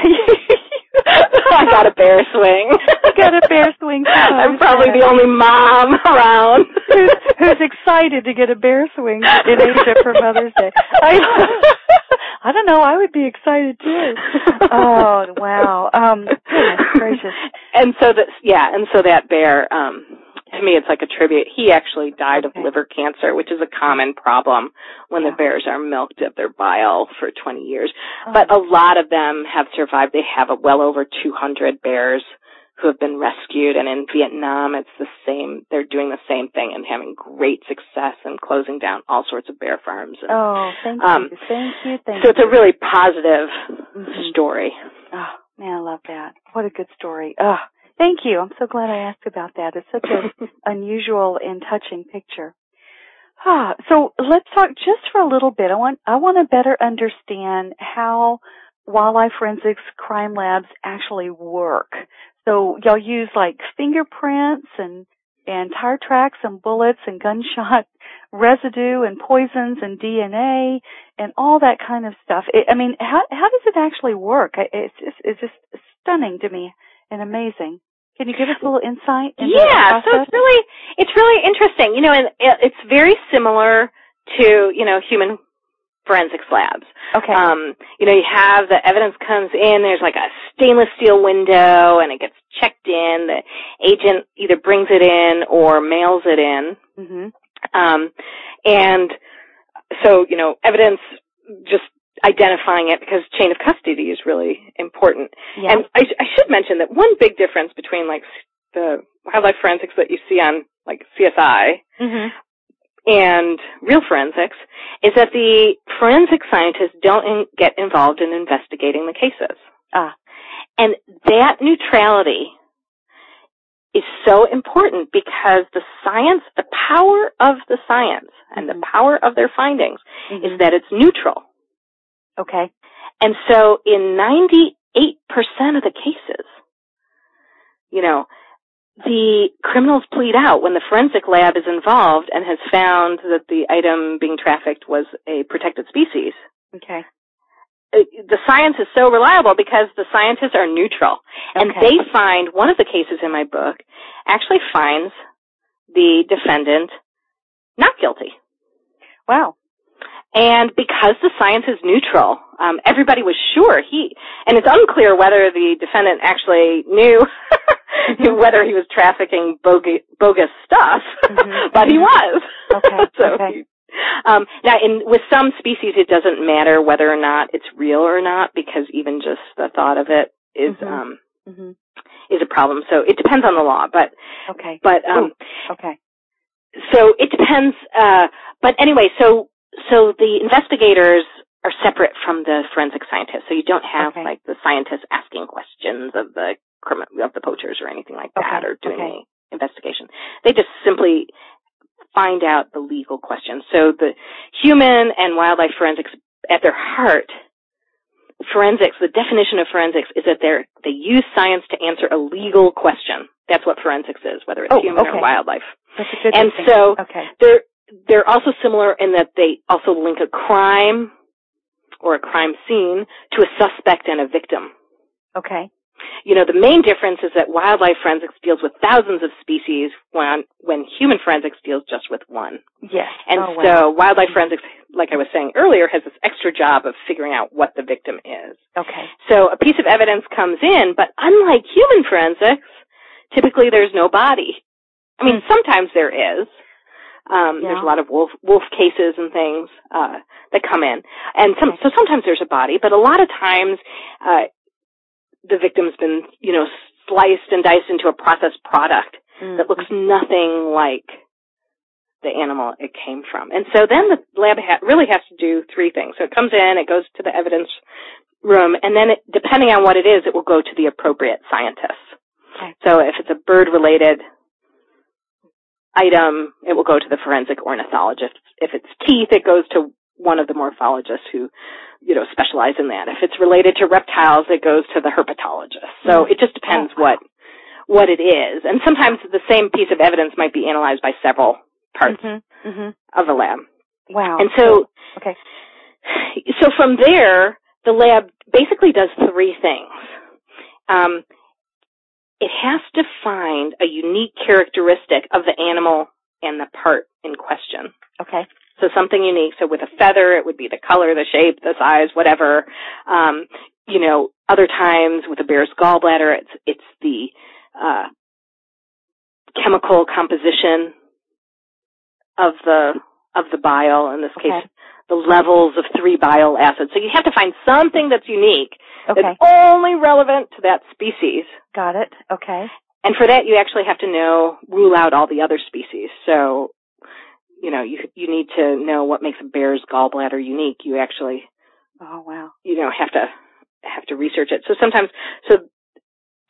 (laughs) I got a bear swing. you got a bear swing. I'm probably the only mom around. who's, who's excited to get a bear swing in Asia for Mother's Day. I, I don't know. I would be excited too. Oh wow. Um, goodness gracious. and so that yeah, and so that bear, um, to me, it's like a tribute. He actually died Okay. of liver cancer, which is a common problem when Yeah. the bears are milked of their bile for 20 years. Oh, But a lot of them have survived. They have a well over 200 bears who have been rescued, and in Vietnam, it's the same. They're doing the same thing and having great success and closing down all sorts of bear farms. And, oh, thank um, you, thank you, thank so you. it's a really positive Mhm. story. Oh man, I love that. What a good story. Oh, thank you. I'm so glad I asked about that. It's such an (laughs) unusual and touching picture. Ah, so let's talk just for a little bit. I want I want to better understand how wildlife forensics crime labs actually work. So y'all use like fingerprints and and tire tracks and bullets and gunshot (laughs) residue and poisons and DNA and all that kind of stuff. It, I mean, how how does it actually work? It's just it's just stunning to me and amazing. Can you give us a little insight? yeah, so it's really it's really interesting. You know, and it's very similar to you know human forensics labs. Okay. Um, you know, you have the evidence comes in, there's like a stainless steel window and it gets checked in. The agent either brings it in or mails it in. Mm-hmm. Um, and so, you know, evidence just identifying it because chain of custody is really important. Yeah. And I, I should mention that one big difference between like the wildlife forensics that you see on like CSI mm-hmm and real forensics is that the forensic scientists don't in, get involved in investigating the cases. Ah. And that neutrality is so important because the science, the power of the science and the Mm-hmm. power of their findings Mhm. is that it's neutral. Okay. And so in 98% of the cases, you know, the criminals plead out when the forensic lab is involved and has found that the item being trafficked was a protected species. Okay. Uh, The science is so reliable because the scientists are neutral. And Okay. they find, one of the cases in my book actually finds the defendant not guilty. Wow. And because the science is neutral, um, everybody was sure he, and it's unclear whether the defendant actually knew (laughs) whether he was trafficking bogus, bogus stuff, Mhm. (laughs) but he was. Okay, (laughs) so okay. he- um, now, in with some species, it doesn't matter whether or not it's real or not because even just the thought of it is, Mhm. um, Mhm. is a problem. So it depends on the law, but Okay. but um, Ooh, okay. so it depends. Uh, but anyway, so so the investigators are separate from the forensic scientists. So you don't have Okay. like the scientists asking questions of the of the poachers or anything like that, Okay, or doing okay. the investigation. They just simply find out the legal questions. So the human and wildlife forensics, at their heart, forensics, the definition of forensics is that they're, they use science to answer a legal question. That's what forensics is, whether it's Oh, human or wildlife. That's a good And so okay. they're they're also similar in that they also link a crime or a crime scene to a suspect and a victim. Okay. You know, the main difference is that wildlife forensics deals with thousands of species when when human forensics deals just with one. Yes. And oh, wow. so wildlife forensics, like I was saying earlier, has this extra job of figuring out what the victim is. Okay. So a piece of evidence comes in, but unlike human forensics, typically there's no body. I mean, hmm. sometimes there is. Um, There's a lot of wolf wolf cases and things uh, that come in, and some, so sometimes there's a body, but a lot of times uh, the victim's been, you know, sliced and diced into a processed product Mm. that looks nothing like the animal it came from. And so then the lab ha- really has to do three things. So it comes in, it goes to the evidence room, and then it, depending on what it is, it will go to the appropriate scientists. Okay. So if it's a bird related item, it will go to the forensic ornithologist. If it's teeth, it goes to one of the morphologists who, you know, specialize in that. If it's related to reptiles, it goes to the herpetologist. So Mm. it just depends Oh, what what it is. And sometimes the same piece of evidence might be analyzed by several parts Mhm. Mhm. of the lab. Wow. And so Okay. so from there, the lab basically does three things. Um, it has to find a unique characteristic of the animal and the part in question. Okay. So something unique. So with a feather, it would be the color, the shape, the size, whatever. Um, you know, other times with a bear's gallbladder, it's it's the uh, chemical composition of the of the bile. In this Okay. case, the levels of three bile acids. So you have to find something that's unique Okay. that's only relevant to that species. Got it. Okay. And for that, you actually have to know, rule out all the other species. So, you know, you you need to know what makes a bear's gallbladder unique. You actually, Oh wow. you know, have to have to research it. So sometimes, so,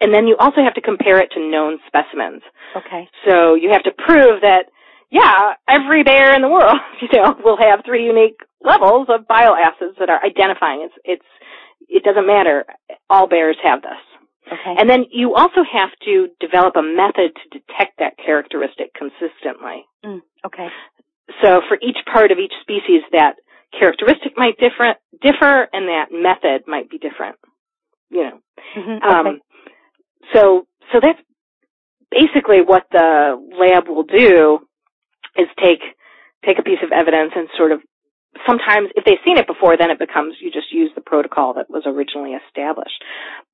and then you also have to compare it to known specimens. Okay. So you have to prove that, yeah, every bear in the world, (laughs) you know, will have three unique levels of bile acids that are identifying. It's it's it doesn't matter. All bears have this. Okay. And then you also have to develop a method to detect that characteristic consistently. Mm, okay. So for each part of each species, that characteristic might different differ, and that method might be different. You know. Mm-hmm. Um, okay. so so that's basically what the lab will do is take take a piece of evidence and sort of sometimes if they've seen it before then it becomes you just use the protocol that was originally established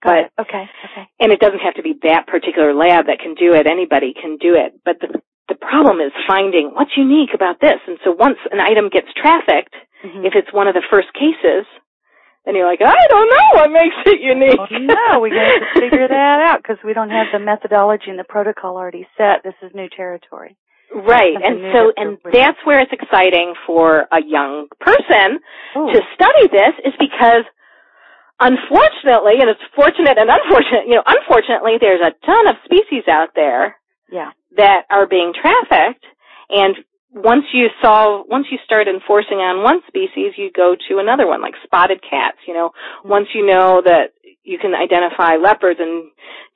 Got but it. Okay. Okay. and it doesn't have to be that particular lab that can do it anybody can do it but the the problem is finding what's unique about this and so once an item gets trafficked Mhm. if it's one of the first cases then you're like i don't know what makes it unique Oh, no, we got to figure that out because we don't have the methodology and the protocol already set. This is new territory. Right, and so, and that's where it's exciting for a young person Ooh. to study this is because unfortunately, and it's fortunate and unfortunate, you know, unfortunately there's a ton of species out there yeah. that are being trafficked and once you solve, once you start enforcing on one species, you go to another one, like spotted cats, you know. Once you know that you can identify leopards and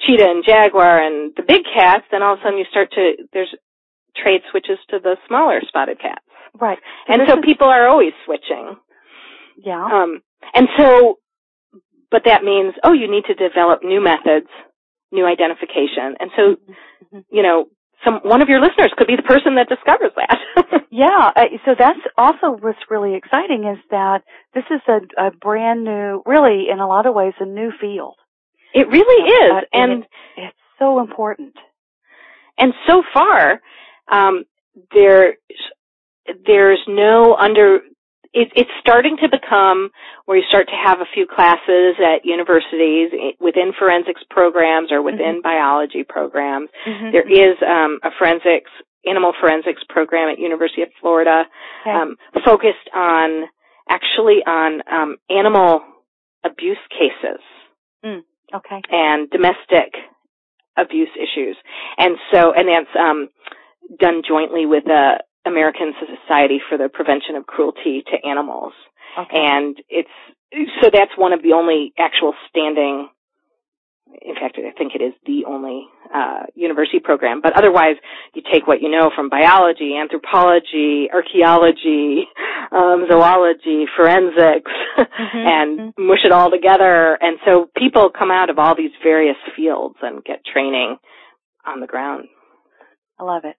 cheetah and jaguar and the big cats, then all of a sudden you start to, there's trade switches to the smaller spotted cats. Right. And this so is- people are always switching. Yeah. Um, and so, but that means, oh, you need to develop new methods, new identification. And so, Mhm. you know, some, one of your listeners could be the person that discovers that. (laughs) Yeah, uh, so that's also what's really exciting is that this is a, a brand new, really in a lot of ways, a new field. it really is. Uh, And, and It's so important. and so far, there, there's no under, it, it's starting to become where you start to have a few classes at universities within forensics programs or within biology programs. Mhm. There is um, a forensics, animal forensics program at University of Florida Okay. um, focused on actually on um, animal abuse cases okay. and domestic abuse issues, and so and that's um, done jointly with the American Society for the Prevention of Cruelty to Animals, Okay. and it's so that's one of the only actual standing. In fact, I think it is the only uh, university program. But otherwise, you take what you know from biology, anthropology, archaeology, um, zoology, forensics, Mm-hmm. (laughs) and mush it all together. And so people come out of all these various fields and get training on the ground. I love it.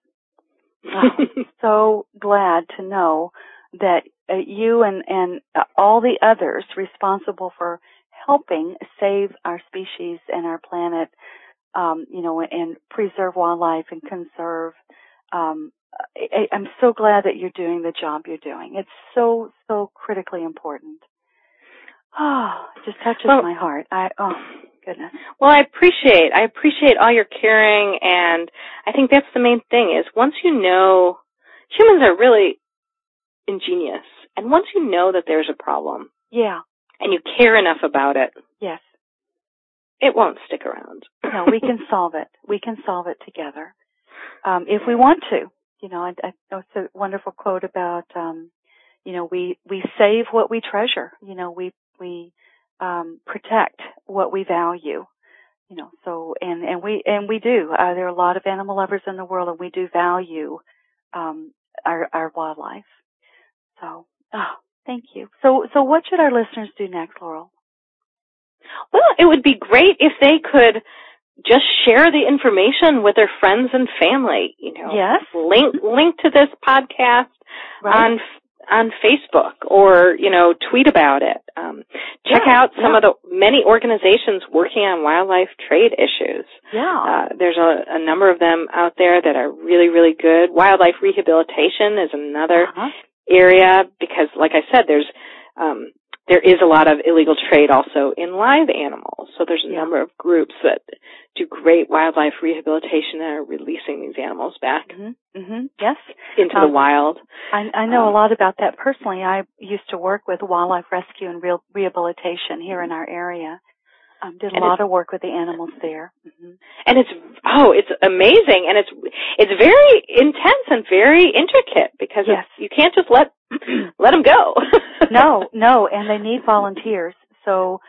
(laughs) So glad to know that uh, you and and uh, all the others responsible for helping save our species and our planet, um, you know, and preserve wildlife and conserve. Um, I, I'm so glad that you're doing the job you're doing. It's so so critically important. Oh, (sighs) it just touches Well- my heart. I oh goodness. Well, I appreciate I appreciate all your caring, and I think that's the main thing. Is once you know, humans are really ingenious, and once you know that there's a problem Yeah. and you care enough about it, Yes. it won't stick around. no, we can (laughs) solve it. We can solve it together um, if we want to. You know, I, I know it's a wonderful quote about, um, you know, we we save what we treasure. You know, we we um, protect what we value. You know, so and and we and we do. Uh, there are a lot of animal lovers in the world, and we do value um, our our wildlife. So, oh, thank you. So, so what should our listeners do next, Laurel? Well, it would be great if they could just share the information with their friends and family. You know, Yes. link link to this podcast Right. on on Facebook or you know tweet about it. Um, check Yeah, out some yeah. of the many organizations working on wildlife trade issues. yeah. Uh, there's a, a number of them out there that are really really good. Wildlife rehabilitation is another Uh-huh. area because, like I said, there's um, there is a lot of illegal trade also in live animals. So there's a Yeah. number of groups that do great wildlife rehabilitation and are releasing these animals back Mhm. Mhm. Yes. into Um, the wild. I, I know a Um, lot about that personally. I used to work with wildlife rescue and real rehabilitation here in our area. Um, did a And lot of work with the animals there. hmm and it's oh it's amazing and it's it's very intense and very intricate because Yes. you can't just let (clears throat) let them go (laughs) no, no, and they need volunteers. So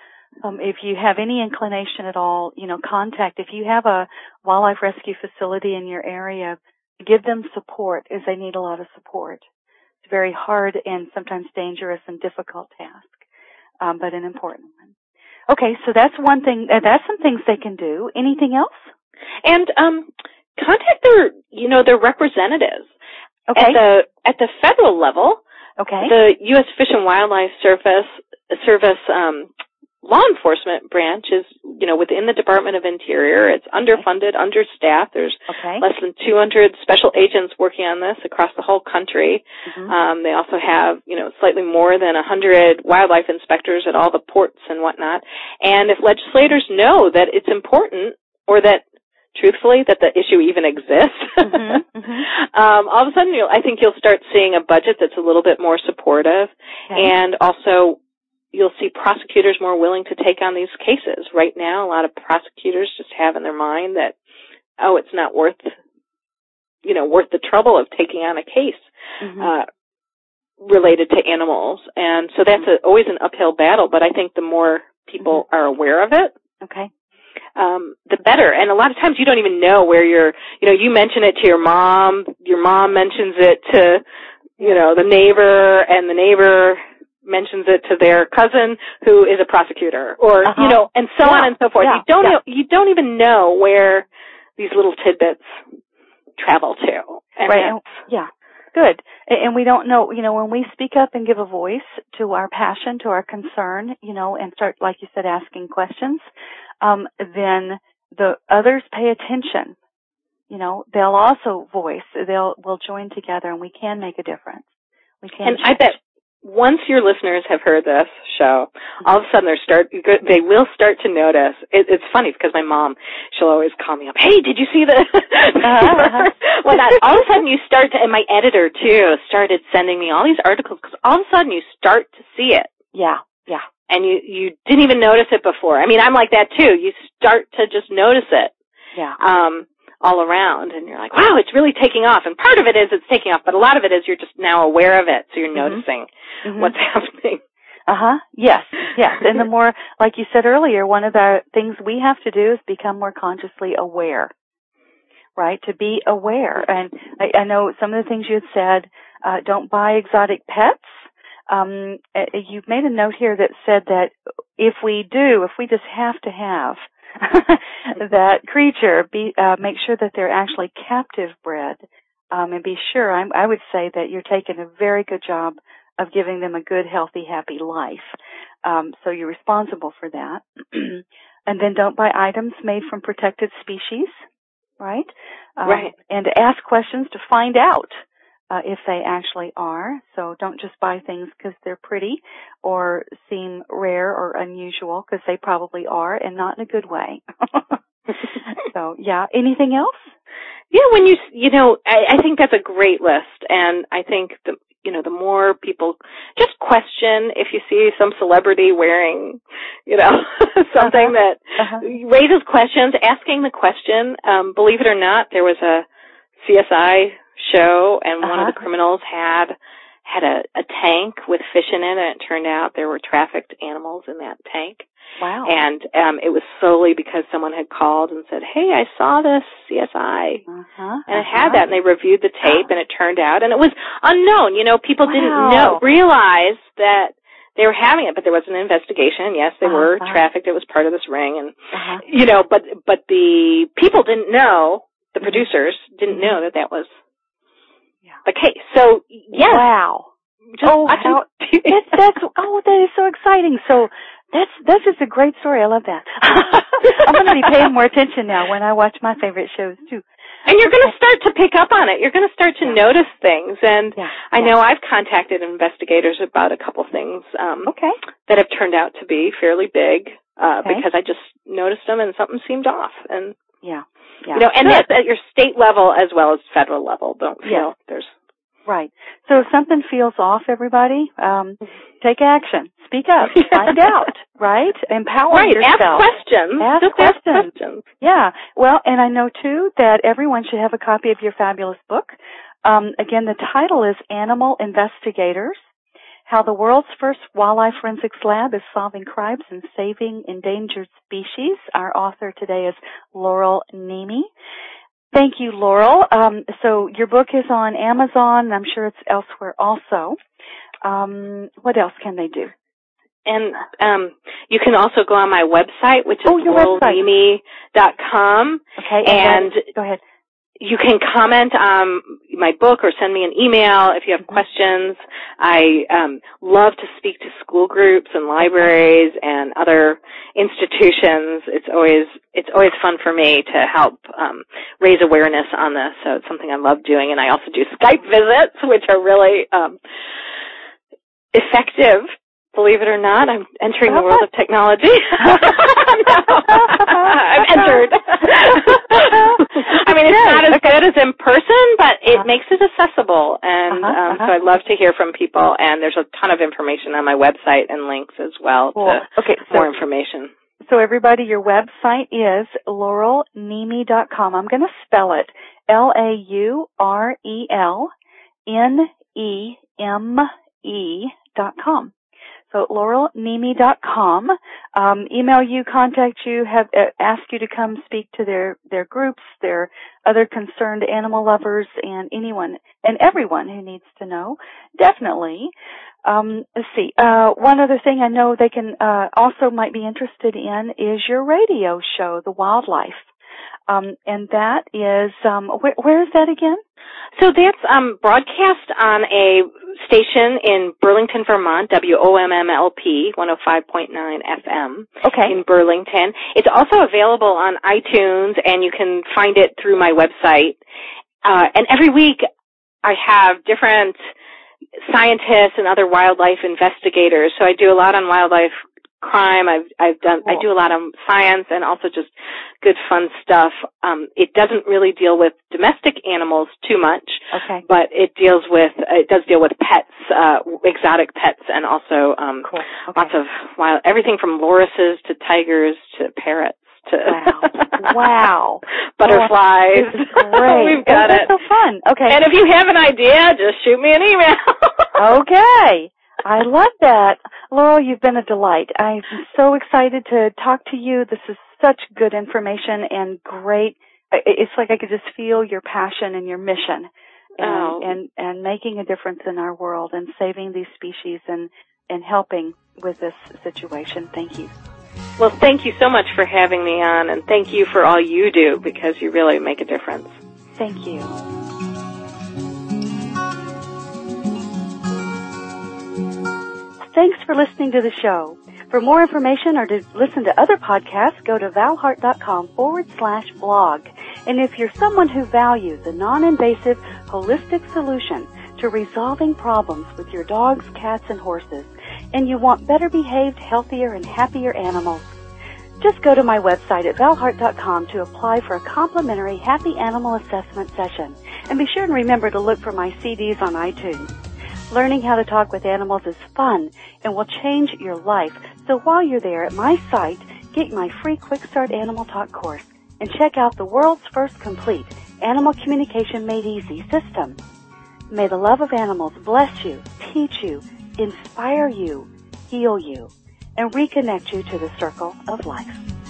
um, if you have any inclination at all, you know, contact. If you have a wildlife rescue facility in your area, give them support as they need a lot of support. It's a very hard and sometimes dangerous and difficult task, um, but an important one. Okay, so that's one thing. Uh, that's some things they can do. Anything else? And um, contact their, you know, their representatives okay. at the at the federal level. Okay. The U.S. Fish and Wildlife Service Service um, law enforcement branch is, you know, within the Department of Interior. It's underfunded, understaffed. There's okay. less than 200 special agents working on this across the whole country. Mm-hmm. Um, they also have, you know, slightly more than 100 wildlife inspectors at all the ports and whatnot. And if legislators know that it's important or that truthfully that the issue even exists. (laughs) mm-hmm, mm-hmm. Um, all of a sudden, you'll, I think you'll start seeing a budget that's a little bit more supportive, okay. and also you'll see prosecutors more willing to take on these cases. Right now, a lot of prosecutors just have in their mind that, oh, it's not worth, you know, worth the trouble of taking on a case. Mm-hmm. Uh, related to animals and so that's a, always an uphill battle but i think the more people Mm-hmm. are aware of it okay. um, the better. And a lot of times you don't even know where you're, you know, you mention it to your mom, your mom mentions it to, you know, the neighbor, and the neighbor mentions it to their cousin who is a prosecutor, or, Uh-huh. you know, and so Yeah. on and so forth. Yeah. You don't, Yeah. know, you don't even know where these little tidbits travel to. And Right. And- yeah. Good. And we don't know, you know, when we speak up and give a voice to our passion, to our concern, you know, and start, like you said, asking questions, um, then the others pay attention. You know, they'll also voice. They'll, we'll join together and we can make a difference. We can. And I bet once your listeners have heard this show, all of a sudden they start they will start to notice. It, it's funny because my mom, she'll always call me up. Hey, did you see the? (laughs) uh-huh. well, that, all of a sudden you start to, and my editor too started sending me all these articles because all of a sudden you start to see it, Yeah. Yeah. and you you didn't even notice it before. I mean, I'm like that too. You start to just notice it. Yeah. Um, all around and you're like, wow, it's really taking off. And part of it is it's taking off, but a lot of it is you're just now aware of it, so you're Mhm. noticing Mhm. what's (laughs) happening. Uh huh. Yes. Yes. And the (laughs) more, like you said earlier, one of the things we have to do is become more consciously aware. Right? To be aware. And I, I know some of the things you had said, uh, don't buy exotic pets. Um, you've made a note here that said that if we do, if we just have to have (laughs) that creature, be, uh, make sure that they're actually captive bred. Um, and be sure, I'm, I would say that you're taking a very good job of giving them a good, healthy, happy life. Um, so you're responsible for that. (clears throat) and then don't buy items made from protected species, right? Um, Right. And ask questions to find out uh, if they actually are. So don't just buy things because they're pretty or seem rare or unusual because they probably are and not in a good way. (laughs) so yeah. Anything else? Yeah, when you you know, I, I think that's a great list, and I think the you know the more people just question if you see some celebrity wearing, you know, (laughs) something that Uh-huh. raises questions, asking the question. Um, believe it or not, there was a CSI show, and one of Uh-huh. the criminals had had a, a tank with fish in it, and it turned out there were trafficked animals in that tank. Wow. And um, it was solely because someone had called and said, "Hey, I saw this CSI." uh-huh. And it had that, and they reviewed the tape, and it turned out, and it was unknown. You know, people didn't know, realize that they were having it, but there was an investigation. Yes, they were Uh-huh. trafficked. It was part of this ring, and Uh-huh. you know, but but the people didn't know. The producers didn't know that that was Yeah. the case. So yes, Wow. just Oh, how-. (laughs) That's that's oh that is so exciting. So that's that's just a great story. I love that. (laughs) I'm going to be paying more attention now when I watch my favorite shows too. And you're going to start to pick up on it. You're going to start to Yeah. notice things. And Yeah. I yeah. know I've contacted investigators about a couple things um, Okay. that have turned out to be fairly big uh, Okay. because I just noticed them and something seemed off. And Yeah. Yeah. you know, and that's at your state level as well as federal level. Don't feel Yes. there's Right. So if something feels off, everybody, um, take action. Speak up. (laughs) Find out. Right. Empower right. yourself. Ask questions. Ask just questions. ask questions. Yeah. Well, and I know too that everyone should have a copy of your fabulous book. Um, again, the title is Animal Investigators How the world's first wildlife forensics lab is solving crimes and saving endangered species. Our author today is Laurel Neme. Thank you, Laurel. Um, so your book is on Amazon, I'm sure it's elsewhere also. Um, what else can they do? And um, you can also go on my website, which is oh, laurelneme.com. Okay, and, and go ahead you can comment on my book or send me an email if you have questions. I um, love to speak to school groups and libraries and other institutions. It's always it's always fun for me to help um, raise awareness on this. So it's something I love doing, and I also do Skype visits, which are really um, effective Believe it or not, I'm entering the world of technology. (laughs) (laughs) I've entered. (laughs) I mean, it's not as good as in person, but it uh-huh. makes it accessible, and uh-huh, um, uh-huh. so I'd love to hear from people. And there's a ton of information on my website and links as well cool. to okay, so, more information. So everybody, your website is laurelneme.com. I'm going to spell it L A U R E L N E M E dot com. So laurelneme.com. Um, email you, contact you, have uh, ask you to come speak to their their groups, their other concerned animal lovers, and anyone and everyone who needs to know. Definitely. Um, let's see. Uh, one other thing I know they can uh, also might be interested in is your radio show, The Wildlife. Um, and that is um, wh- where is that again? So that's um, broadcast on a station in Burlington, Vermont, WOMMLP 105.9 FM okay. in Burlington. It's also available on iTunes and you can find it through my website. Uh, and every week I have different scientists and other wildlife investigators. So I do a lot on wildlife crime. I've I've done cool. I do a lot of science and also just good fun stuff. Um, it doesn't really deal with domestic animals too much, okay. but it deals with it does deal with pets, uh, exotic pets, and also um, cool. okay. lots of wild everything from lorises to tigers to parrots to wow, (laughs) wow. butterflies. Oh, great. (laughs) We've got it. so fun. Okay. And if you have an idea, just shoot me an email. (laughs) okay. I love that. Laurel, you've been a delight. I'm so excited to talk to you. This is such good information and great. It's like I could just feel your passion and your mission and, oh. and, and making a difference in our world and saving these species and, and helping with this situation. Thank you. Well, thank you so much for having me on and thank you for all you do because you really make a difference. Thank you. Thanks for listening to the show. For more information or to listen to other podcasts, go to valheart.com forward slash blog. And if you're someone who values a non-invasive, holistic solution to resolving problems with your dogs, cats, and horses, and you want better behaved, healthier, and happier animals, just go to my website at valheart.com to apply for a complimentary happy animal assessment session. And be sure and remember to look for my CDs on iTunes. Learning how to talk with animals is fun and will change your life. So while you're there at my site, get my free Quick Start Animal Talk course and check out the world's first complete Animal Communication Made Easy system. May the love of animals bless you, teach you, inspire you, heal you, and reconnect you to the circle of life.